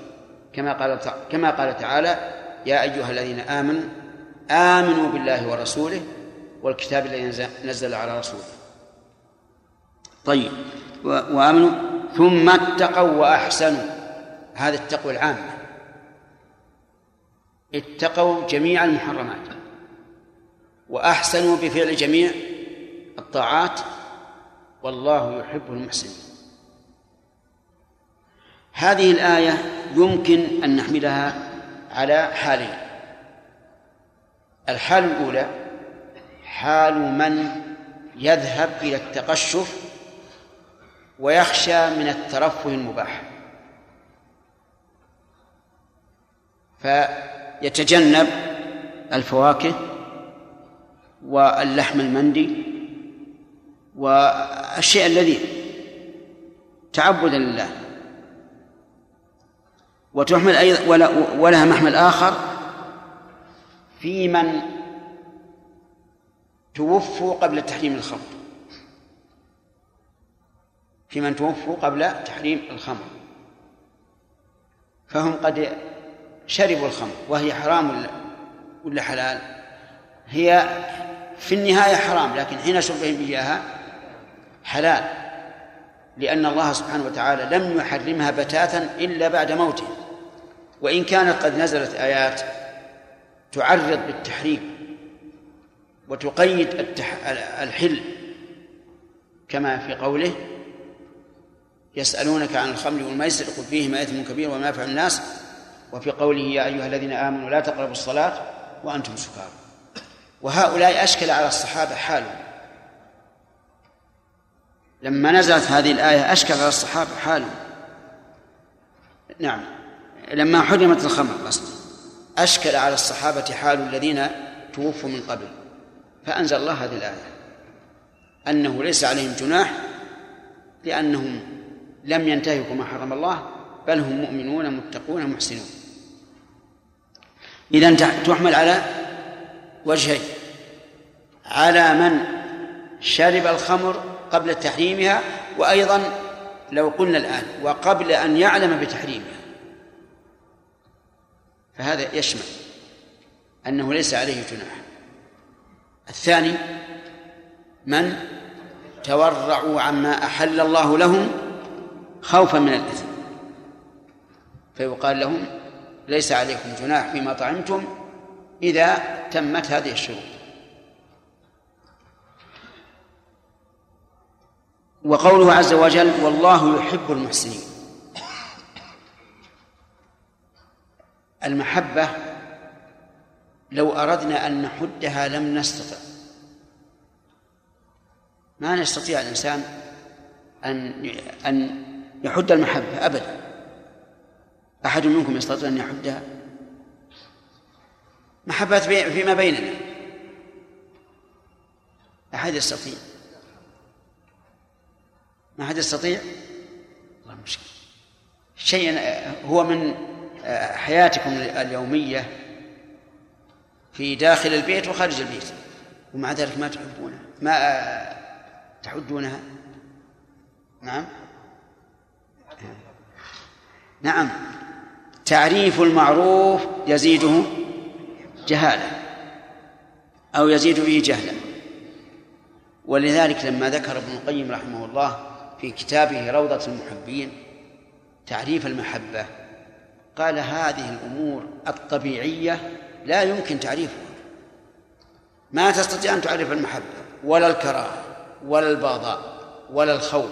كما قال كما قال تعالى يا أيها الذين آمنوا آمنوا بالله ورسوله والكتاب الذي نزل على رسوله. طيب وآمنوا؟ ثم اتقوا وأحسنوا. هذا التقوى العامة اتقوا جميع المحرمات. وأحسنوا بفعل جميع الطاعات. والله يحب المحسنين هذه الآية يمكن أن نحملها على حالين. الحال الأولى حال من يذهب إلى التقشف ويخشى من الترفه المباح. فيتجنب الفواكه واللحم المندي والشيء الذي تعبدا لله. وتحمل أيضا ولها محمل آخر في من توفوا قبل تحريم الخمر. في من توفوا قبل تحريم الخمر. فهم قد شربوا الخمر وهي حرام ولا حلال؟ هي في النهاية حرام لكن حين شربهم إياها حلال لأن الله سبحانه وتعالى لم يحرمها بتاتا إلا بعد موته. وإن كانت قد نزلت آيات تعرض بالتحريم وتقيد الحل كما في قوله يسألونك عن الخمر والميسر قل فيهما إثم كبير ومنافع الناس وفي قوله يا أيها الذين آمنوا لا تقربوا الصلاة وأنتم سكارى. وهؤلاء أشكل على الصحابة حالهم. لما نزلت هذه الآية أشكل على الصحابة حالهم. نعم. لما حرمت الخمر قصدي أشكل على الصحابة حال الذين توفوا من قبل. فأنزل الله هذه الآية. أنه ليس عليهم جناح لأنهم لم ينتهكوا ما حرم الله بل هم مؤمنون متقون محسنون. إذا تحمل على وجهين. على من شرب الخمر قبل تحريمها وأيضا لو قلنا الآن وقبل أن يعلم بتحريمها. فهذا يشمل أنه ليس عليه جناح. الثاني من تورعوا عما أحل الله لهم خوفا من الإثم. فيقال لهم ليس عليكم جناح فيما طعمتم إذا تمت هذه الشروط. وقوله عز وجل والله يحب المحسنين. المحبة لو أردنا أن نحدها لم نستطع. ما نستطيع الإنسان أن أن يحد المحبة أبدا. أحد منكم يستطيع أن يحدها محبة فيما بيننا؟ أحد يستطيع؟ ما أحد يستطيع؟ الله مشكلة. شيء هو من حياتكم اليومية في داخل البيت وخارج البيت ومع ذلك ما تحبونها ما تحدونها؟ نعم. نعم. تعريف المعروف يزيده جهالة أو يزيد فيه جهلا ولذلك لما ذكر ابن القيم رحمه الله في كتابه روضة المحبين تعريف المحبة قال هذه الأمور الطبيعية لا يمكن تعريفها. ما تستطيع أن تعرف المحبة ولا الكراهة ولا البغضاء ولا الخوف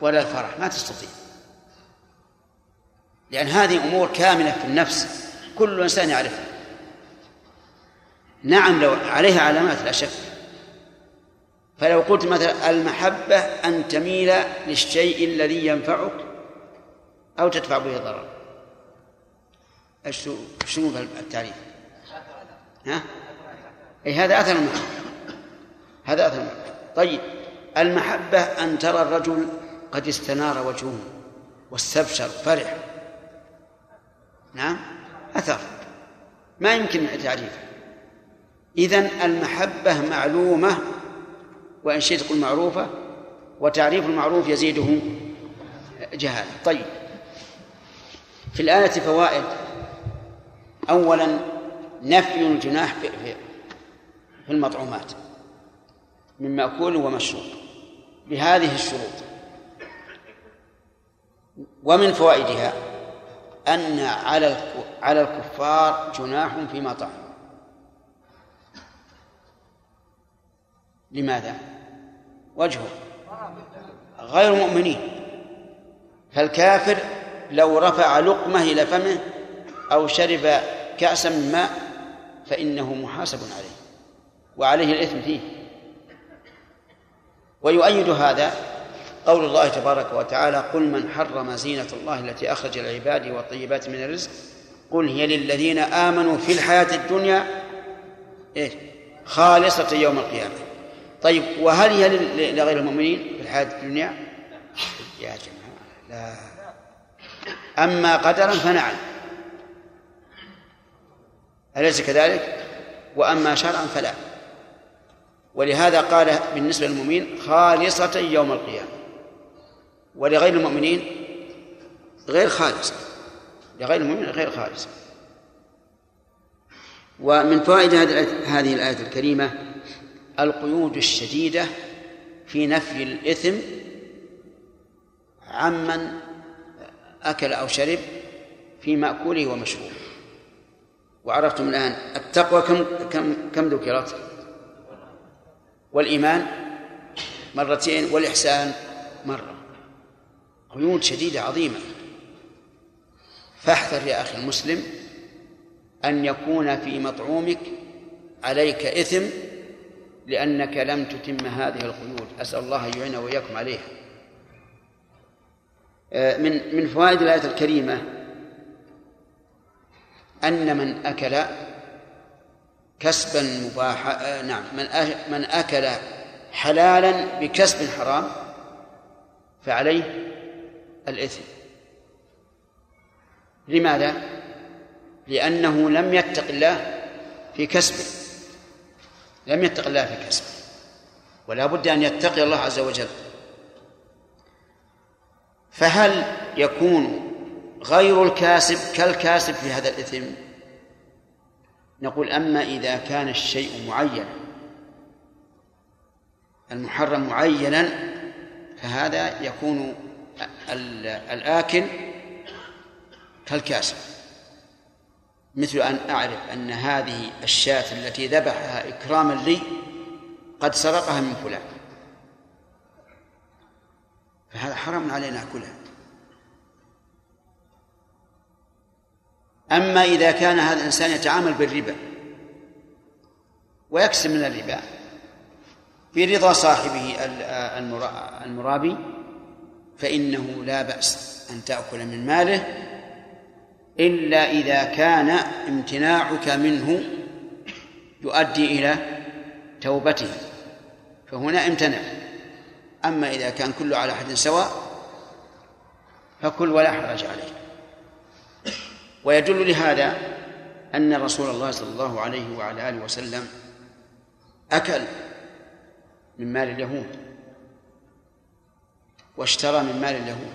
ولا الفرح ما تستطيع. لأن هذه أمور كاملة في النفس كل إنسان يعرفها. نعم لو عليها علامات لا شك. فلو قلت مثلا المحبة أن تميل للشيء الذي ينفعك أو تدفع به ضرر شنو التعريف؟ ها؟ أي هذا أثر المحبة هذا أثر المحبة طيب المحبة أن ترى الرجل قد استنار وجهه واستبشر فرح. نعم؟ أثر. ما يمكن تعريفه إذن المحبة معلومة وإن شئت تقول معروفة وتعريف المعروف يزيده جهالة. طيب. في الآية فوائد. أولا نفي الجناح في, في المطعومات. من مأكول ومشروب. بهذه الشروط. ومن فوائدها أن على على الكفار جناح فيما طعموا لماذا؟ وجهه. غير مؤمنين. فالكافر لو رفع لقمة إلى فمه أو شرب كأسا من ماء فإنه محاسب عليه. وعليه الإثم فيه. ويؤيد هذا قول الله تبارك وتعالى قل من حرم زينة الله التي أخرج العباد والطيبات من الرزق. قل هي للذين آمنوا في الحياة الدنيا إيه خالصة يوم القيامة. طيب وهل هي لغير المؤمنين في الحياة الدنيا؟ يا جماعة لا. أما قدرا فنعم. أليس كذلك؟ وأما شرعا فلا. ولهذا قال بالنسبة للمؤمنين خالصة يوم القيامة. ولغير المؤمنين غير خالصة لغير المؤمنين غير خالصة ومن فوائد هذه الآية الكريمة القيود الشديدة في نفي الإثم عمن أكل أو شرب في مأكوله ومشروبه. وعرفتم الآن التقوى كم كم كم ذكرت؟ والإيمان مرتين والإحسان مرة. قيود شديدة عظيمة. فاحذر يا أخي المسلم أن يكون في مطعومك عليك إثم لأنك لم تتم هذه القيود. أسأل الله أن يعين وإياكم عليها. آه، من من فوائد الآية الكريمة أن من أكل كسبا مباحا آه، نعم من من أكل حلالا بكسب حرام فعليه الإثم. لماذا؟ لأنه لم يتق الله في كسبه. لم يتق الله في كسبه. ولا بد أن يتقي الله عز وجل. فهل يكون غير الكاسب كالكاسب في هذا الإثم؟ نقول أما إذا كان الشيء معينا المحرم معينا فهذا يكون الآكل كالكاسب مثل أن أعرف أن هذه الشاة التي ذبحها إكراما لي قد سرقها من فلان. فهذا حرام علينا نأكلها أما إذا كان هذا الإنسان يتعامل بالربا ويكسب من الربا في رضا صاحبه المرابي فإنه لا بأس أن تأكل من ماله إلا إذا كان امتناعك منه يؤدي إلى توبته فهنا امتنع. أما إذا كان كله على حد سواء فكل ولا حرج عليه. ويدل لهذا أن رسول الله صلى الله عليه وعلى آله وسلم أكل من مال اليهود. واشترى من مال اليهود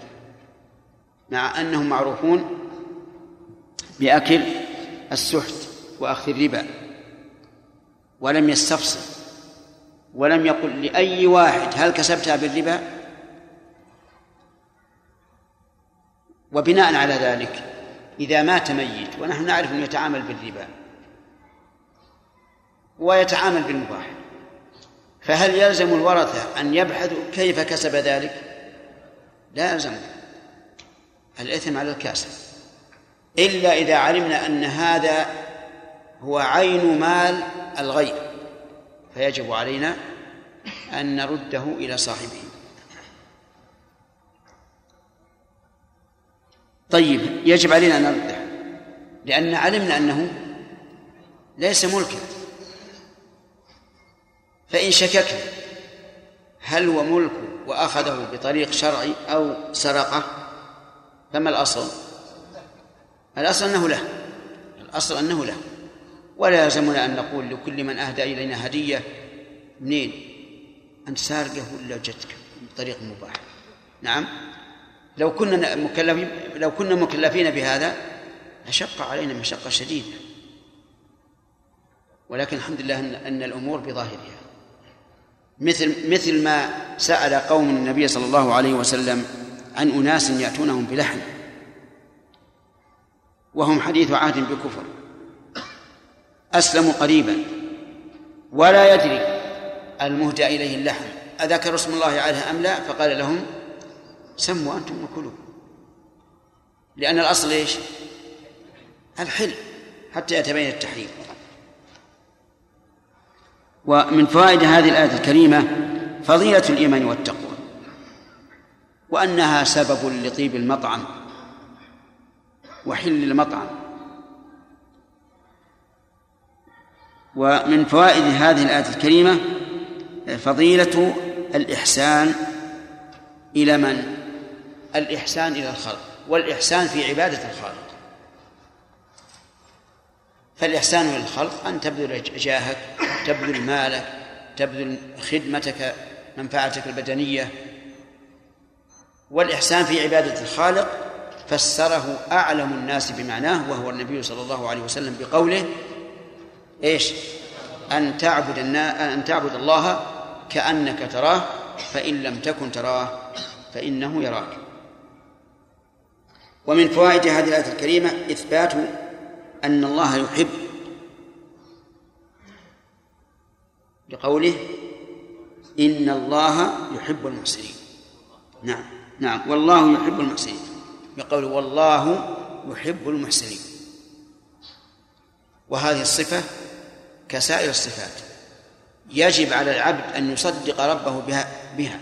مع أنهم معروفون بأكل السحت وأخذ الربا ولم يستفصل ولم يقل لأي واحد هل كسبتها بالربا وبناء على ذلك إذا مات ميت ونحن نعرف أنه يتعامل بالربا ويتعامل بالمباح فهل يلزم الورثة أن يبحثوا كيف كسب ذلك؟ لا يلزم الإثم على الكاسب. إلا إذا علمنا أن هذا هو عين مال الغير فيجب علينا أن نرده إلى صاحبه. طيب يجب علينا أن نرده لأن علمنا أنه ليس ملكا. فإن شككنا هل هو ملكه وأخذه بطريق شرعي أو سرقة فما الأصل؟ الأصل أنه له الأصل أنه له. ولا يلزمنا أن نقول لكل من أهدى إلينا هدية. منين؟ أنت سارقه ولا جتك بطريق مباح. نعم؟ لو كنا مكلفين لو كنا مكلفين بهذا لشق علينا مشقة شديدة. ولكن الحمد لله أن الأمور بظاهرها. مثل مثل ما سأل قوم النبي صلى الله عليه وسلم عن أناس يأتونهم بلحم وهم حديث عهد بكفر. أسلموا قريبا. ولا يدري المهدى إليه اللحم. أذكر اسم الله عليه أم لا؟ فقال لهم سموا أنتم وكلوا. لأن الأصل إيش؟ الحل حتى يتبين التحريم. ومن فوائد هذه الآية الكريمة فضيلة الإيمان والتقوى وأنها سبب لطيب المطعم وحل المطعم ومن فوائد هذه الآية الكريمة فضيلة الإحسان إلى من؟ الإحسان إلى الخلق والإحسان في عبادة الخالق فالإحسان إلى الخلق أن تبذل جاهك تبذل مالك تبذل خدمتك منفعتك البدنية والإحسان في عبادة الخالق فسره أعلم الناس بمعناه وهو النبي صلى الله عليه وسلم بقوله إيش؟ أن تعبد أن تعبد الله كأنك تراه فإن لم تكن تراه فإنه يراك ومن فوائد هذه الآية الكريمة إثبات أن الله يحب. لقوله إن الله يحب المحسنين. نعم نعم. والله يحب المحسنين. بقوله والله يحب المحسنين. وهذه الصفة كسائر الصفات. يجب على العبد أن يصدق ربه بها بها.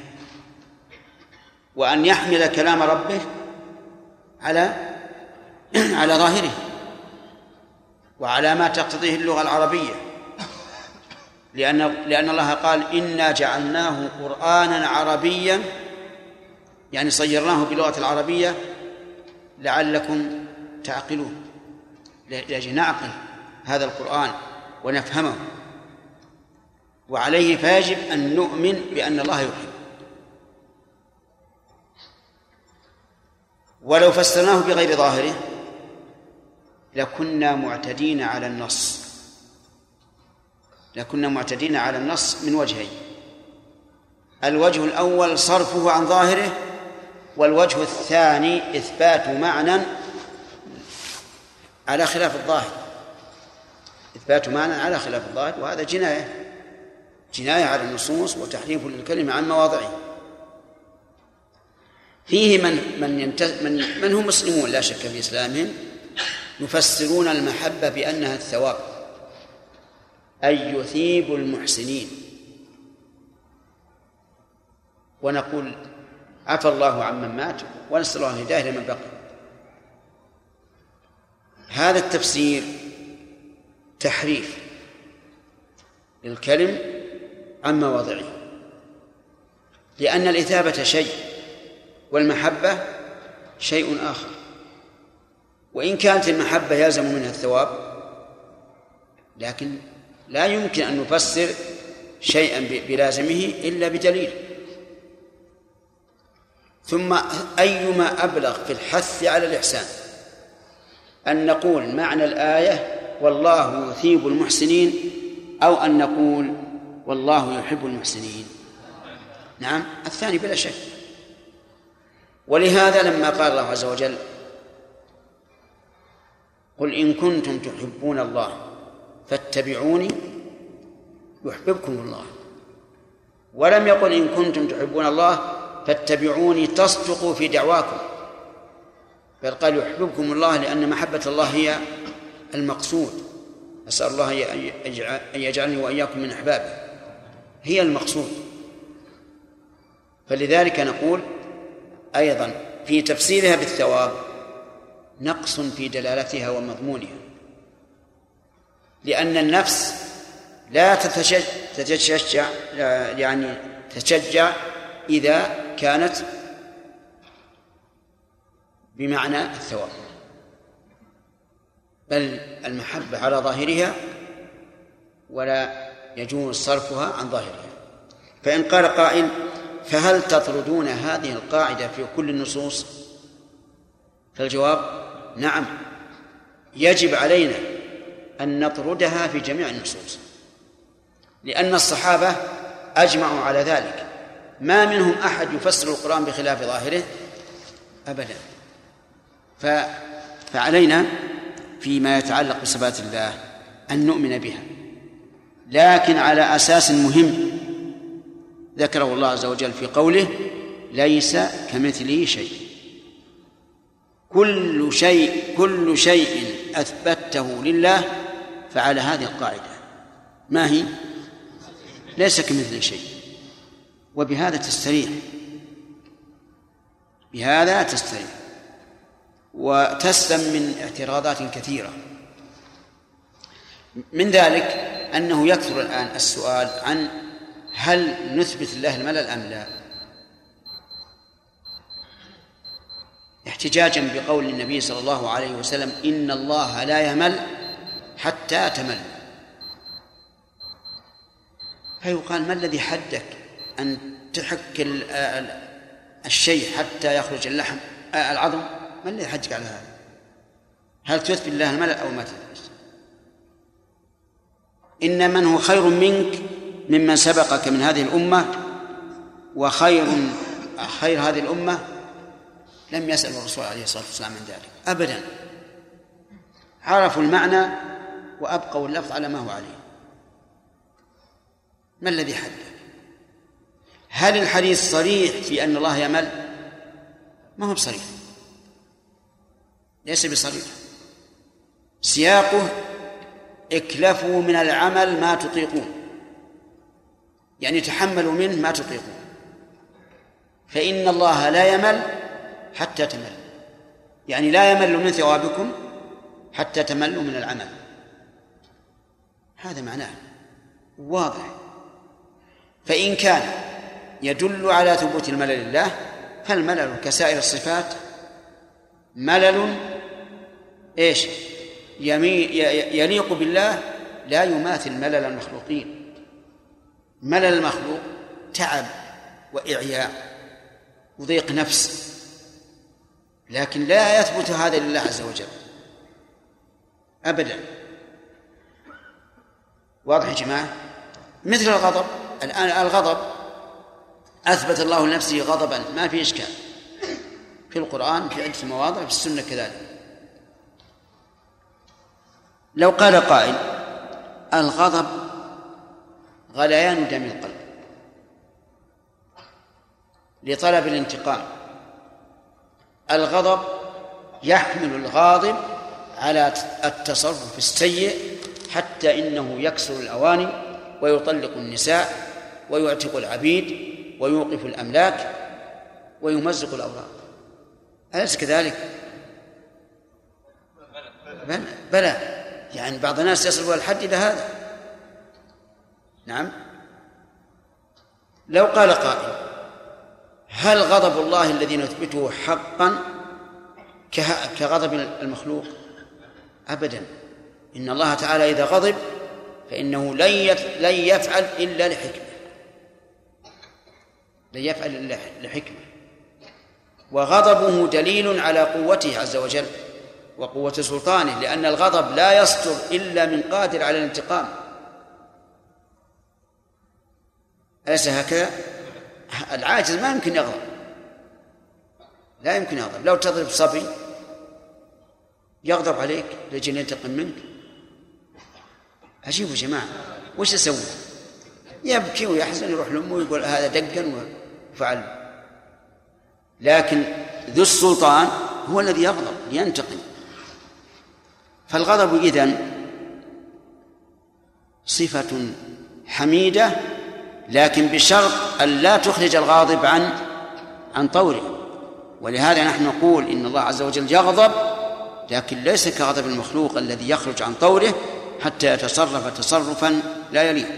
وأن يحمل كلام ربه على على ظاهره. وعلى ما تقتضيه اللغة العربية. لأن لأن الله قال إنا جعلناه قرآنا عربيا يعني صيرناه باللغة العربية لعلكم تعقلون لأجل نعقل هذا القرآن ونفهمه. وعليه فيجب أن نؤمن بأن الله يحب. ولو فسرناه بغير ظاهره لكنا معتدين على النص. لكنا معتدين على النص من وجهين الوجه الأول صرفه عن ظاهره والوجه الثاني إثبات معنى على خلاف الظاهر. إثبات معنى على خلاف الظاهر وهذا جناية. جناية على النصوص وتحريف للكلمة عن مواضعه. فيه من من من من هم مسلمون لا شك في إسلامهم. يفسرون المحبة بأنها الثواب أي يثيب المحسنين. ونقول عفى الله عمن مات ونسأل الله الهداية لمن بقي. هذا التفسير تحريف للكلم عن مواضعه لأن الإثابة شيء والمحبة شيء آخر. وإن كانت المحبة يلزم منها الثواب لكن لا يمكن أن نفسر شيئا بلازمه إلا بدليل. ثم أيما أبلغ في الحث على الإحسان؟ أن نقول معنى الآية والله يثيب المحسنين أو أن نقول والله يحب المحسنين. نعم الثاني بلا شك. ولهذا لما قال الله عز وجل قل إن كنتم تحبون الله فاتبعوني يحببكم الله. ولم يقل إن كنتم تحبون الله فاتبعوني تصدقوا في دعواكم. بل قال يحببكم الله لأن محبة الله هي المقصود. أسأل الله أن يجعلني وإياكم من أحبابه. هي المقصود. فلذلك نقول أيضا في تفسيرها بالثواب نقص في دلالتها ومضمونها. لأن النفس لا تتشجع يعني تتشجع إذا كانت بمعنى الثواب. بل المحبة على ظاهرها ولا يجوز صرفها عن ظاهرها. فإن قال قائل فهل تطردون هذه القاعدة في كل النصوص؟ فالجواب نعم. يجب علينا أن نطردها في جميع النصوص. لأن الصحابة أجمعوا على ذلك. ما منهم أحد يفسر القرآن بخلاف ظاهره؟ أبدا. ف... فعلينا فيما يتعلق بصفات الله أن نؤمن بها. لكن على أساس مهم ذكره الله عز وجل في قوله ليس كمثله شيء. كل شيء كل شيء أثبته لله فعلى هذه القاعدة. ما هي؟ ليس كمثله شيء. وبهذا تستريح. بهذا تستريح. وتسلم من اعتراضات كثيرة. من ذلك أنه يكثر الآن السؤال عن هل نثبت الله الملل أم لا. احتجاجا بقول النبي صلى الله عليه وسلم إن الله لا يمل حتى تمل. فيقال ما الذي حدك أن تحك الشيء حتى يخرج اللحم العظم؟ ما الذي حدك على هذا؟ هل تثبت الله الملل أو ما تثبت إن من هو خير منك ممن سبقك من هذه الأمة وخير خير هذه الأمة لم يسأل الرسول عليه الصلاة والسلام عن ذلك. أبدا. عرفوا المعنى وأبقوا اللفظ على ما هو عليه. ما الذي حدث؟ هل الحديث صريح في أن الله يمل؟ ما هو بصريح. ليس بصريح. سياقه اكلفوا من العمل ما تطيقون. يعني تحملوا منه ما تطيقون. فإن الله لا يمل حتى تمل. يعني لا يمل من ثوابكم حتى تملوا من العمل. هذا معناه واضح. فإن كان يدل على ثبوت الملل لله فالملل كسائر الصفات ملل إيش؟ يليق بالله لا يماثل ملل المخلوقين. ملل المخلوق تعب وإعياء وضيق نفس. لكن لا يثبت هذا لله عز وجل. أبدا. واضح يا جماعة؟ مثل الغضب. الآن الغضب أثبت الله لنفسه غضبا. ما في إشكال. في القرآن في عدة مواضع في السنة كذلك. لو قال قائل الغضب غليان دم القلب. لطلب الانتقام. الغضب يحمل الغاضب على التصرف السيء حتى إنه يكسر الأواني ويطلق النساء ويعتق العبيد ويوقف الأملاك ويمزق الأوراق. أليس كذلك؟ بلى. بلى. يعني بعض الناس يصل الحد إلى هذا. نعم. لو قال قائل هل غضب الله الذي نثبته حقا كغضب المخلوق؟ ابدا. إن الله تعالى إذا غضب فإنه لن لن يفعل إلا لحكمة. لن يفعل إلا لحكمة. وغضبه دليل على قوته عز وجل وقوة سلطانه لأن الغضب لا يصدر إلا من قادر على الانتقام. أليس هكذا؟ العاجز ما يمكن يغضب. لا يمكن يغضب. لو تضرب صبي يغضب عليك لجل ينتقم منك. عجيب يا جماعة. وش يسوي؟ يبكي ويحزن يروح لأمه ويقول هذا دقا وفعل. لكن ذو السلطان هو الذي يغضب ينتقم فالغضب إذن صفة حميدة لكن بشرط أن لا تخرج الغاضب عن عن طوره. ولهذا نحن نقول إن الله عز وجل يغضب لكن ليس كغضب المخلوق الذي يخرج عن طوره حتى يتصرف تصرفا لا يليق.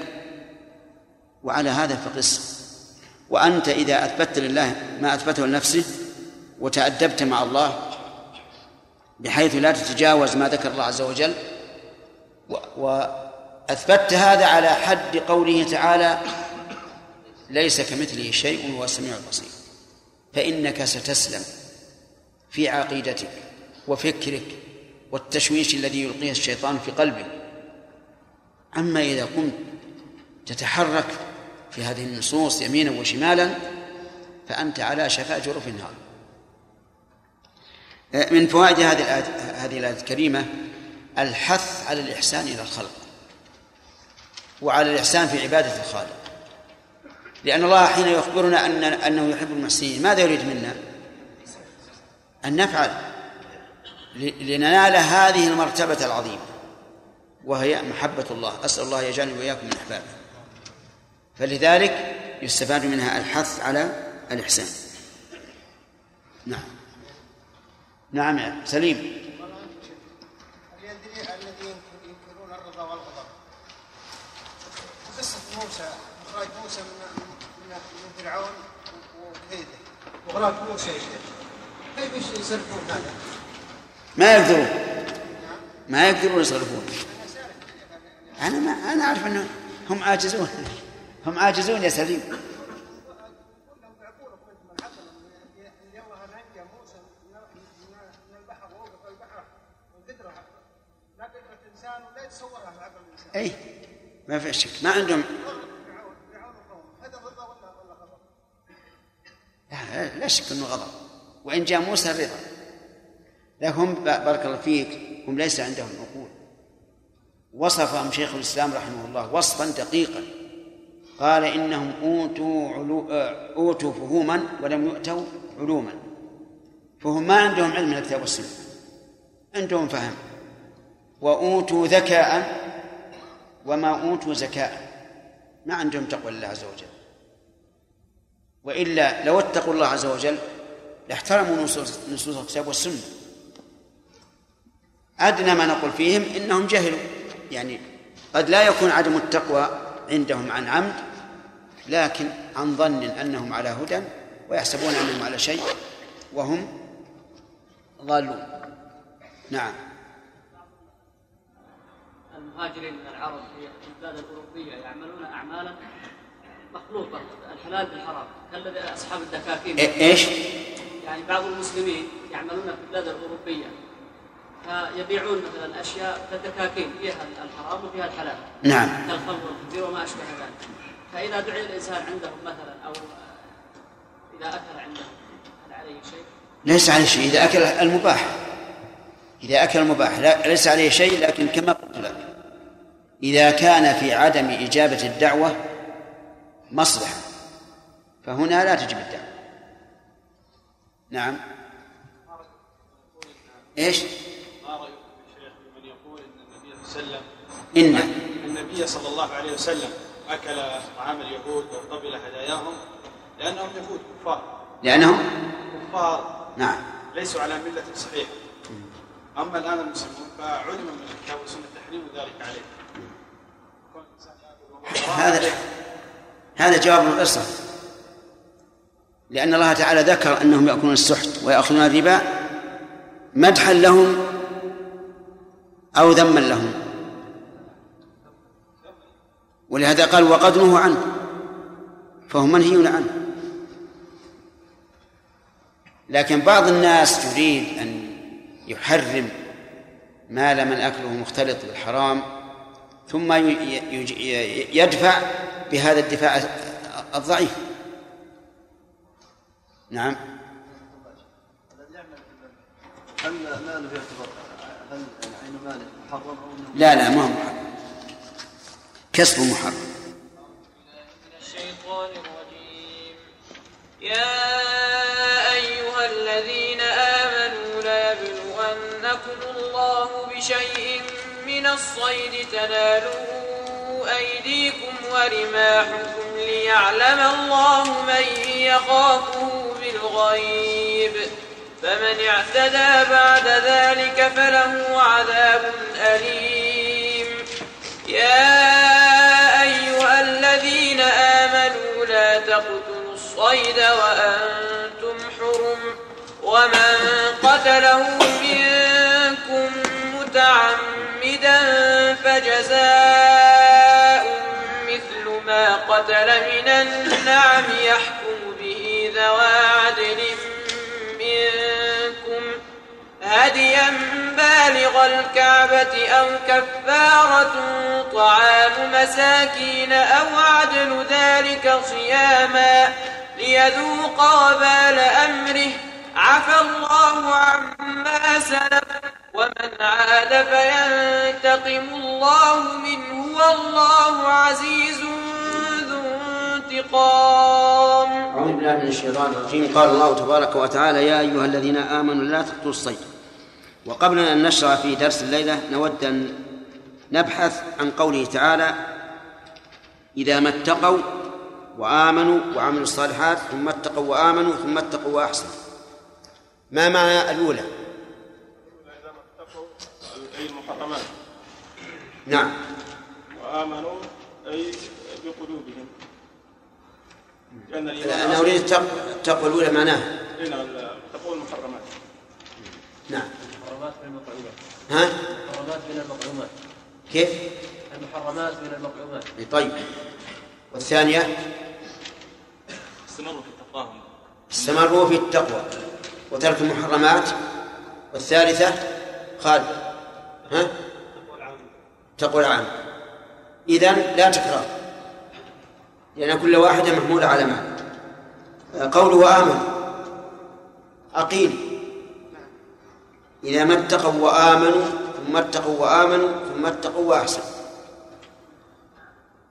وعلى هذا فقس. وأنت إذا أثبتت لله ما أثبته لنفسه وتأدبت مع الله بحيث لا تتجاوز ما ذكر الله عز وجل وأثبتت هذا على حد قوله تعالى ليس كمثله شيء وهو السميع البصير. فإنك ستسلم في عقيدتك وفكرك والتشويش الذي يلقيه الشيطان في قلبك. أما إذا قمت تتحرك في هذه النصوص يمينا وشمالا فأنت على شفاء جرف النار من فوائد هذه الآية هذه الآية الكريمة الحث على الإحسان إلى الخلق وعلى الإحسان في عبادة الخالق. لأن الله حين يخبرنا أن أنه يحب المحسنين ماذا يريد منا؟ أن نفعل لننال هذه المرتبة العظيمة وهي محبة الله. أسأل الله يجعلني وإياكم من أحبابه. فلذلك يستفاد منها الحث على الإحسان. نعم. نعم سليم. الذي ينكرون الرضا والغضب. قصة موسى من من فرعون وكيده ما يقدرون. ما يقدرون يصرفون. أنا ما أنا أعرف أنه هم عاجزون. هم عاجزون يا سليم. اي ما في شك. ما عندهم لا, لا شك إنه غضب. وإن جاء موسى الرضا لكن هم بارك الله فيك هم ليس عندهم عقول. وصفهم شيخ الإسلام رحمه الله وصفا دقيقا. قال إنهم أوتوا علو أوتوا فهوما ولم يؤتوا علوما. فهم ما عندهم علم من الكتاب والسنة. عندهم فهم. وأوتوا ذكاء وما أوتوا زكاة ما عندهم تقوى لله عز وجل. وإلا لو اتقوا الله عز وجل لاحترموا نصوص نصوص الكتاب والسنة. أدنى ما نقول فيهم إنهم جهلوا. يعني قد لا يكون عدم التقوى عندهم عن عمد لكن عن ظن أنهم على هدى ويحسبون أنهم على شيء وهم ضالون. نعم. المهاجرين من العرب في البلاد الأوروبية يعملون اعمالا مخلوطه الحلال بالحرام. كالذي أصحاب الدكاكين. إيش؟ يعني بعض المسلمين يعملون في البلاد الأوروبية. فيبيعون مثلا أشياء كالدكاكين فيها الحرام وفيها الحلال. نعم. كالخمر والخنزير وما أشبه ذلك. فإذا دعي الإنسان عندهم مثلا أو إذا أكل عندهم هل عليه شيء؟ ليس عليه شيء. إذا أكل المباح. إذا أكل المباح. لا ليس عليه شيء لكن كما قلت لك. إذا كان في عدم إجابة الدعوة مصلحة. فهنا لا تجب الدعوة نعم. إيش؟ ما شيخ بمن يقول إن. النبي صلى الله عليه وسلم إن النبي صلى الله عليه وسلم أكل طعام اليهود وقبل هداياهم لأنهم يهود كفار. لأنهم؟ كفار. نعم. ليسوا على ملة صحيحة. أما الآن المسلمون فعلم من الكتاب والسنة تحريم ذلك عليه كون الإنسان يأكل وهو هذا هذا جواب القصة لأن الله تعالى ذكر أنهم يأكلون السحت ويأخذون الربا مدحا لهم أو ذما لهم. ولهذا قال وقد نهوا عنه فهم منهيون عنه. لكن بعض الناس يريد أن يحرم مال من أكله مختلط بالحرام ثم يدفع بهذا الدفاع الضعيف. نعم. هل ماله يعتبر هل عين ماله محرم أو انه لا لا ما هو محرم. كسب محرم. من الشيطان الرجيم. يا أيها الذين آمنوا ليبلونكم الله بشيء من الصيد تناله أيديكم ورماحكم ليعلم الله من يخافه بالغيب. فمن اعتدى بعد ذلك فله عذاب أليم. يا أيها الذين آمنوا لا تقتلوا الصيد وأنتم حرم. ومن قتله منكم متعمدا فجزاء قتل من النعم يحكم به ذوى عدل منكم. هديا بالغ الكعبة أو كفارة طعام مساكين أو عدل ذلك صياما ليذوق وبال أمره. عفى الله عما سلف ومن عاد فينتقم الله منه والله عزيز انتقام أعوذ بالله من الشيطان الرجيم. قال الله تبارك وتعالى يا أيها الذين آمنوا لا تقتلوا الصيد. وقبل أن نشرع في درس الليلة نود أن نبحث عن قوله تعالى إذا ما اتقوا وآمنوا وعملوا الصالحات ثم اتقوا وآمنوا ثم اتقوا وأحسنوا. ما معنى الأولى؟ اذا ما اتقوا اي المحرمات نعم. وآمنوا أي بقلوبهم. أنا أريد التق- التقوى الأولى معناها هنا اتقوا المحرمات. نعم. المحرمات من المطعومات ها؟ المحرمات من المطعومات كيف؟ المحرمات من المطعومات طيب. والثانية؟ استمروا في تقواهم استمروا في التقوى وترك المحرمات. والثالثة؟ خالد. ها؟ تقوى العام. إذن لا تكرار. لأن كل واحدة محمولة على معنى قوله آمن أقيل. إذا ما اتقوا وآمنوا ثم اتقوا وآمنوا ثم اتقوا وأحسنوا.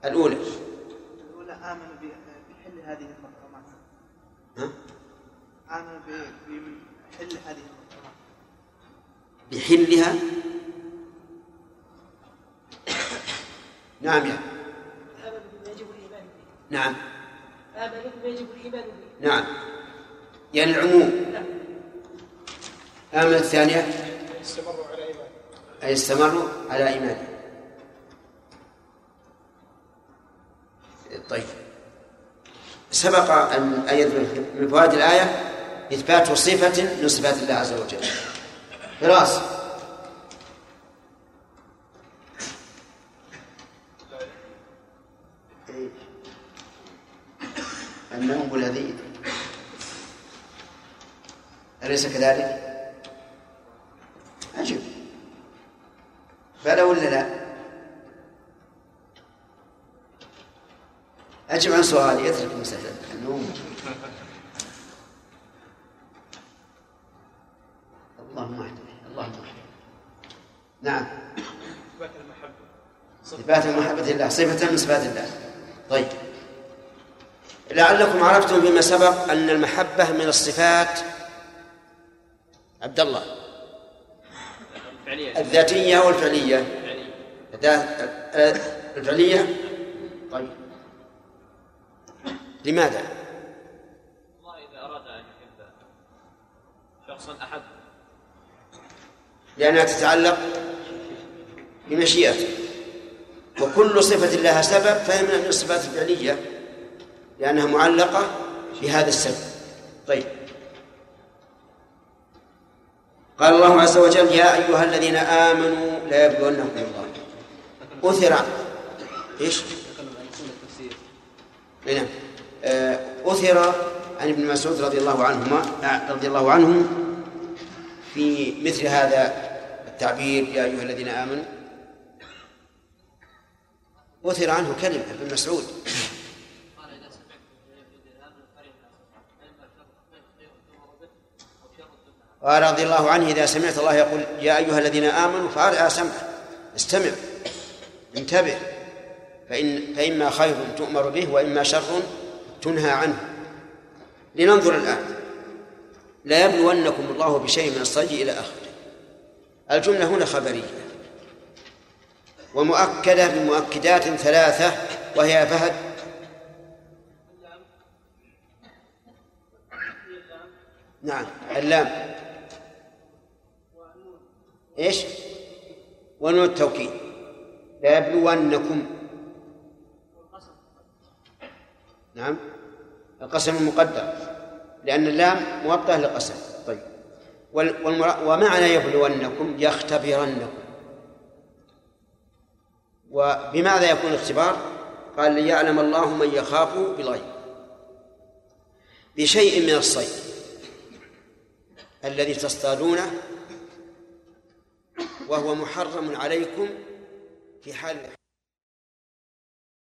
الأولى. الأولى آمنوا بحل هذه المحرمات ها؟ آمنوا بحل هذه المحرمات بحلها؟ نعم يا. نعم. آمنوا بما يجب الإيمان به نعم. يعني العموم. آمن الثانية؟ استمروا على ايمان أي استمروا على إيمانه. طيب. سبق أن أيضا من فوائد الآية إثبات صفة من صفات الله عز وجل. فراس النوم الذي أليس كذلك؟ عجب بلى ولا لا؟ أجب عن سؤالي اترك مسألة النوم اللهم اهدنا اللهم اهدنا نعم. إثبات المحبة. الله صفة من صفات الله. لعلكم عرفتم فيما سبق أن المحبة من الصفات عبد الله الذاتية والفعلية. الفعلية الفعلية. طيب. لماذا؟ الله إذا أراد أن يحب شخصا أحب. لأنها تتعلق بمشيئته. وكل صفة لها سبب فهي من الصفات الفعلية. لأنها معلقة بهذا السبب. طيب. قال الله عز وجل يا أيها الذين آمنوا لا يبلونكم الله أثر. إيش؟ نعم. آه، أثر عن ابن مسعود رضي الله عنهما آه، رضي الله عنه في مثل هذا التعبير يا أيها الذين آمنوا. أثر عنه كلمة ابن مسعود. قال رضي الله عنه إذا سمعت الله يقول يا أيها الذين آمنوا فأرعى سمعك استمع انتبه فإن فإما خير تؤمر به وإما شر تنهى عنه. لننظر الآن. لا يبلونكم الله بشيء من الصيد إلى آخره. الجملة هنا خبرية. ومؤكدة بمؤكدات ثلاثة وهي فهد. نعم اللام. إيش؟ ونون التوكيد. لا يبلونكم. نعم. القسم المقدر. لأن اللام موطأة للقسم. طيب. ومعنى يبلونكم يختبرنكم. وبماذا يكون الاختبار؟ قال ليعلم الله من يخاف بالغيب. بشيء من الصيد. الذي تصطادونه وهو محرم عليكم في حال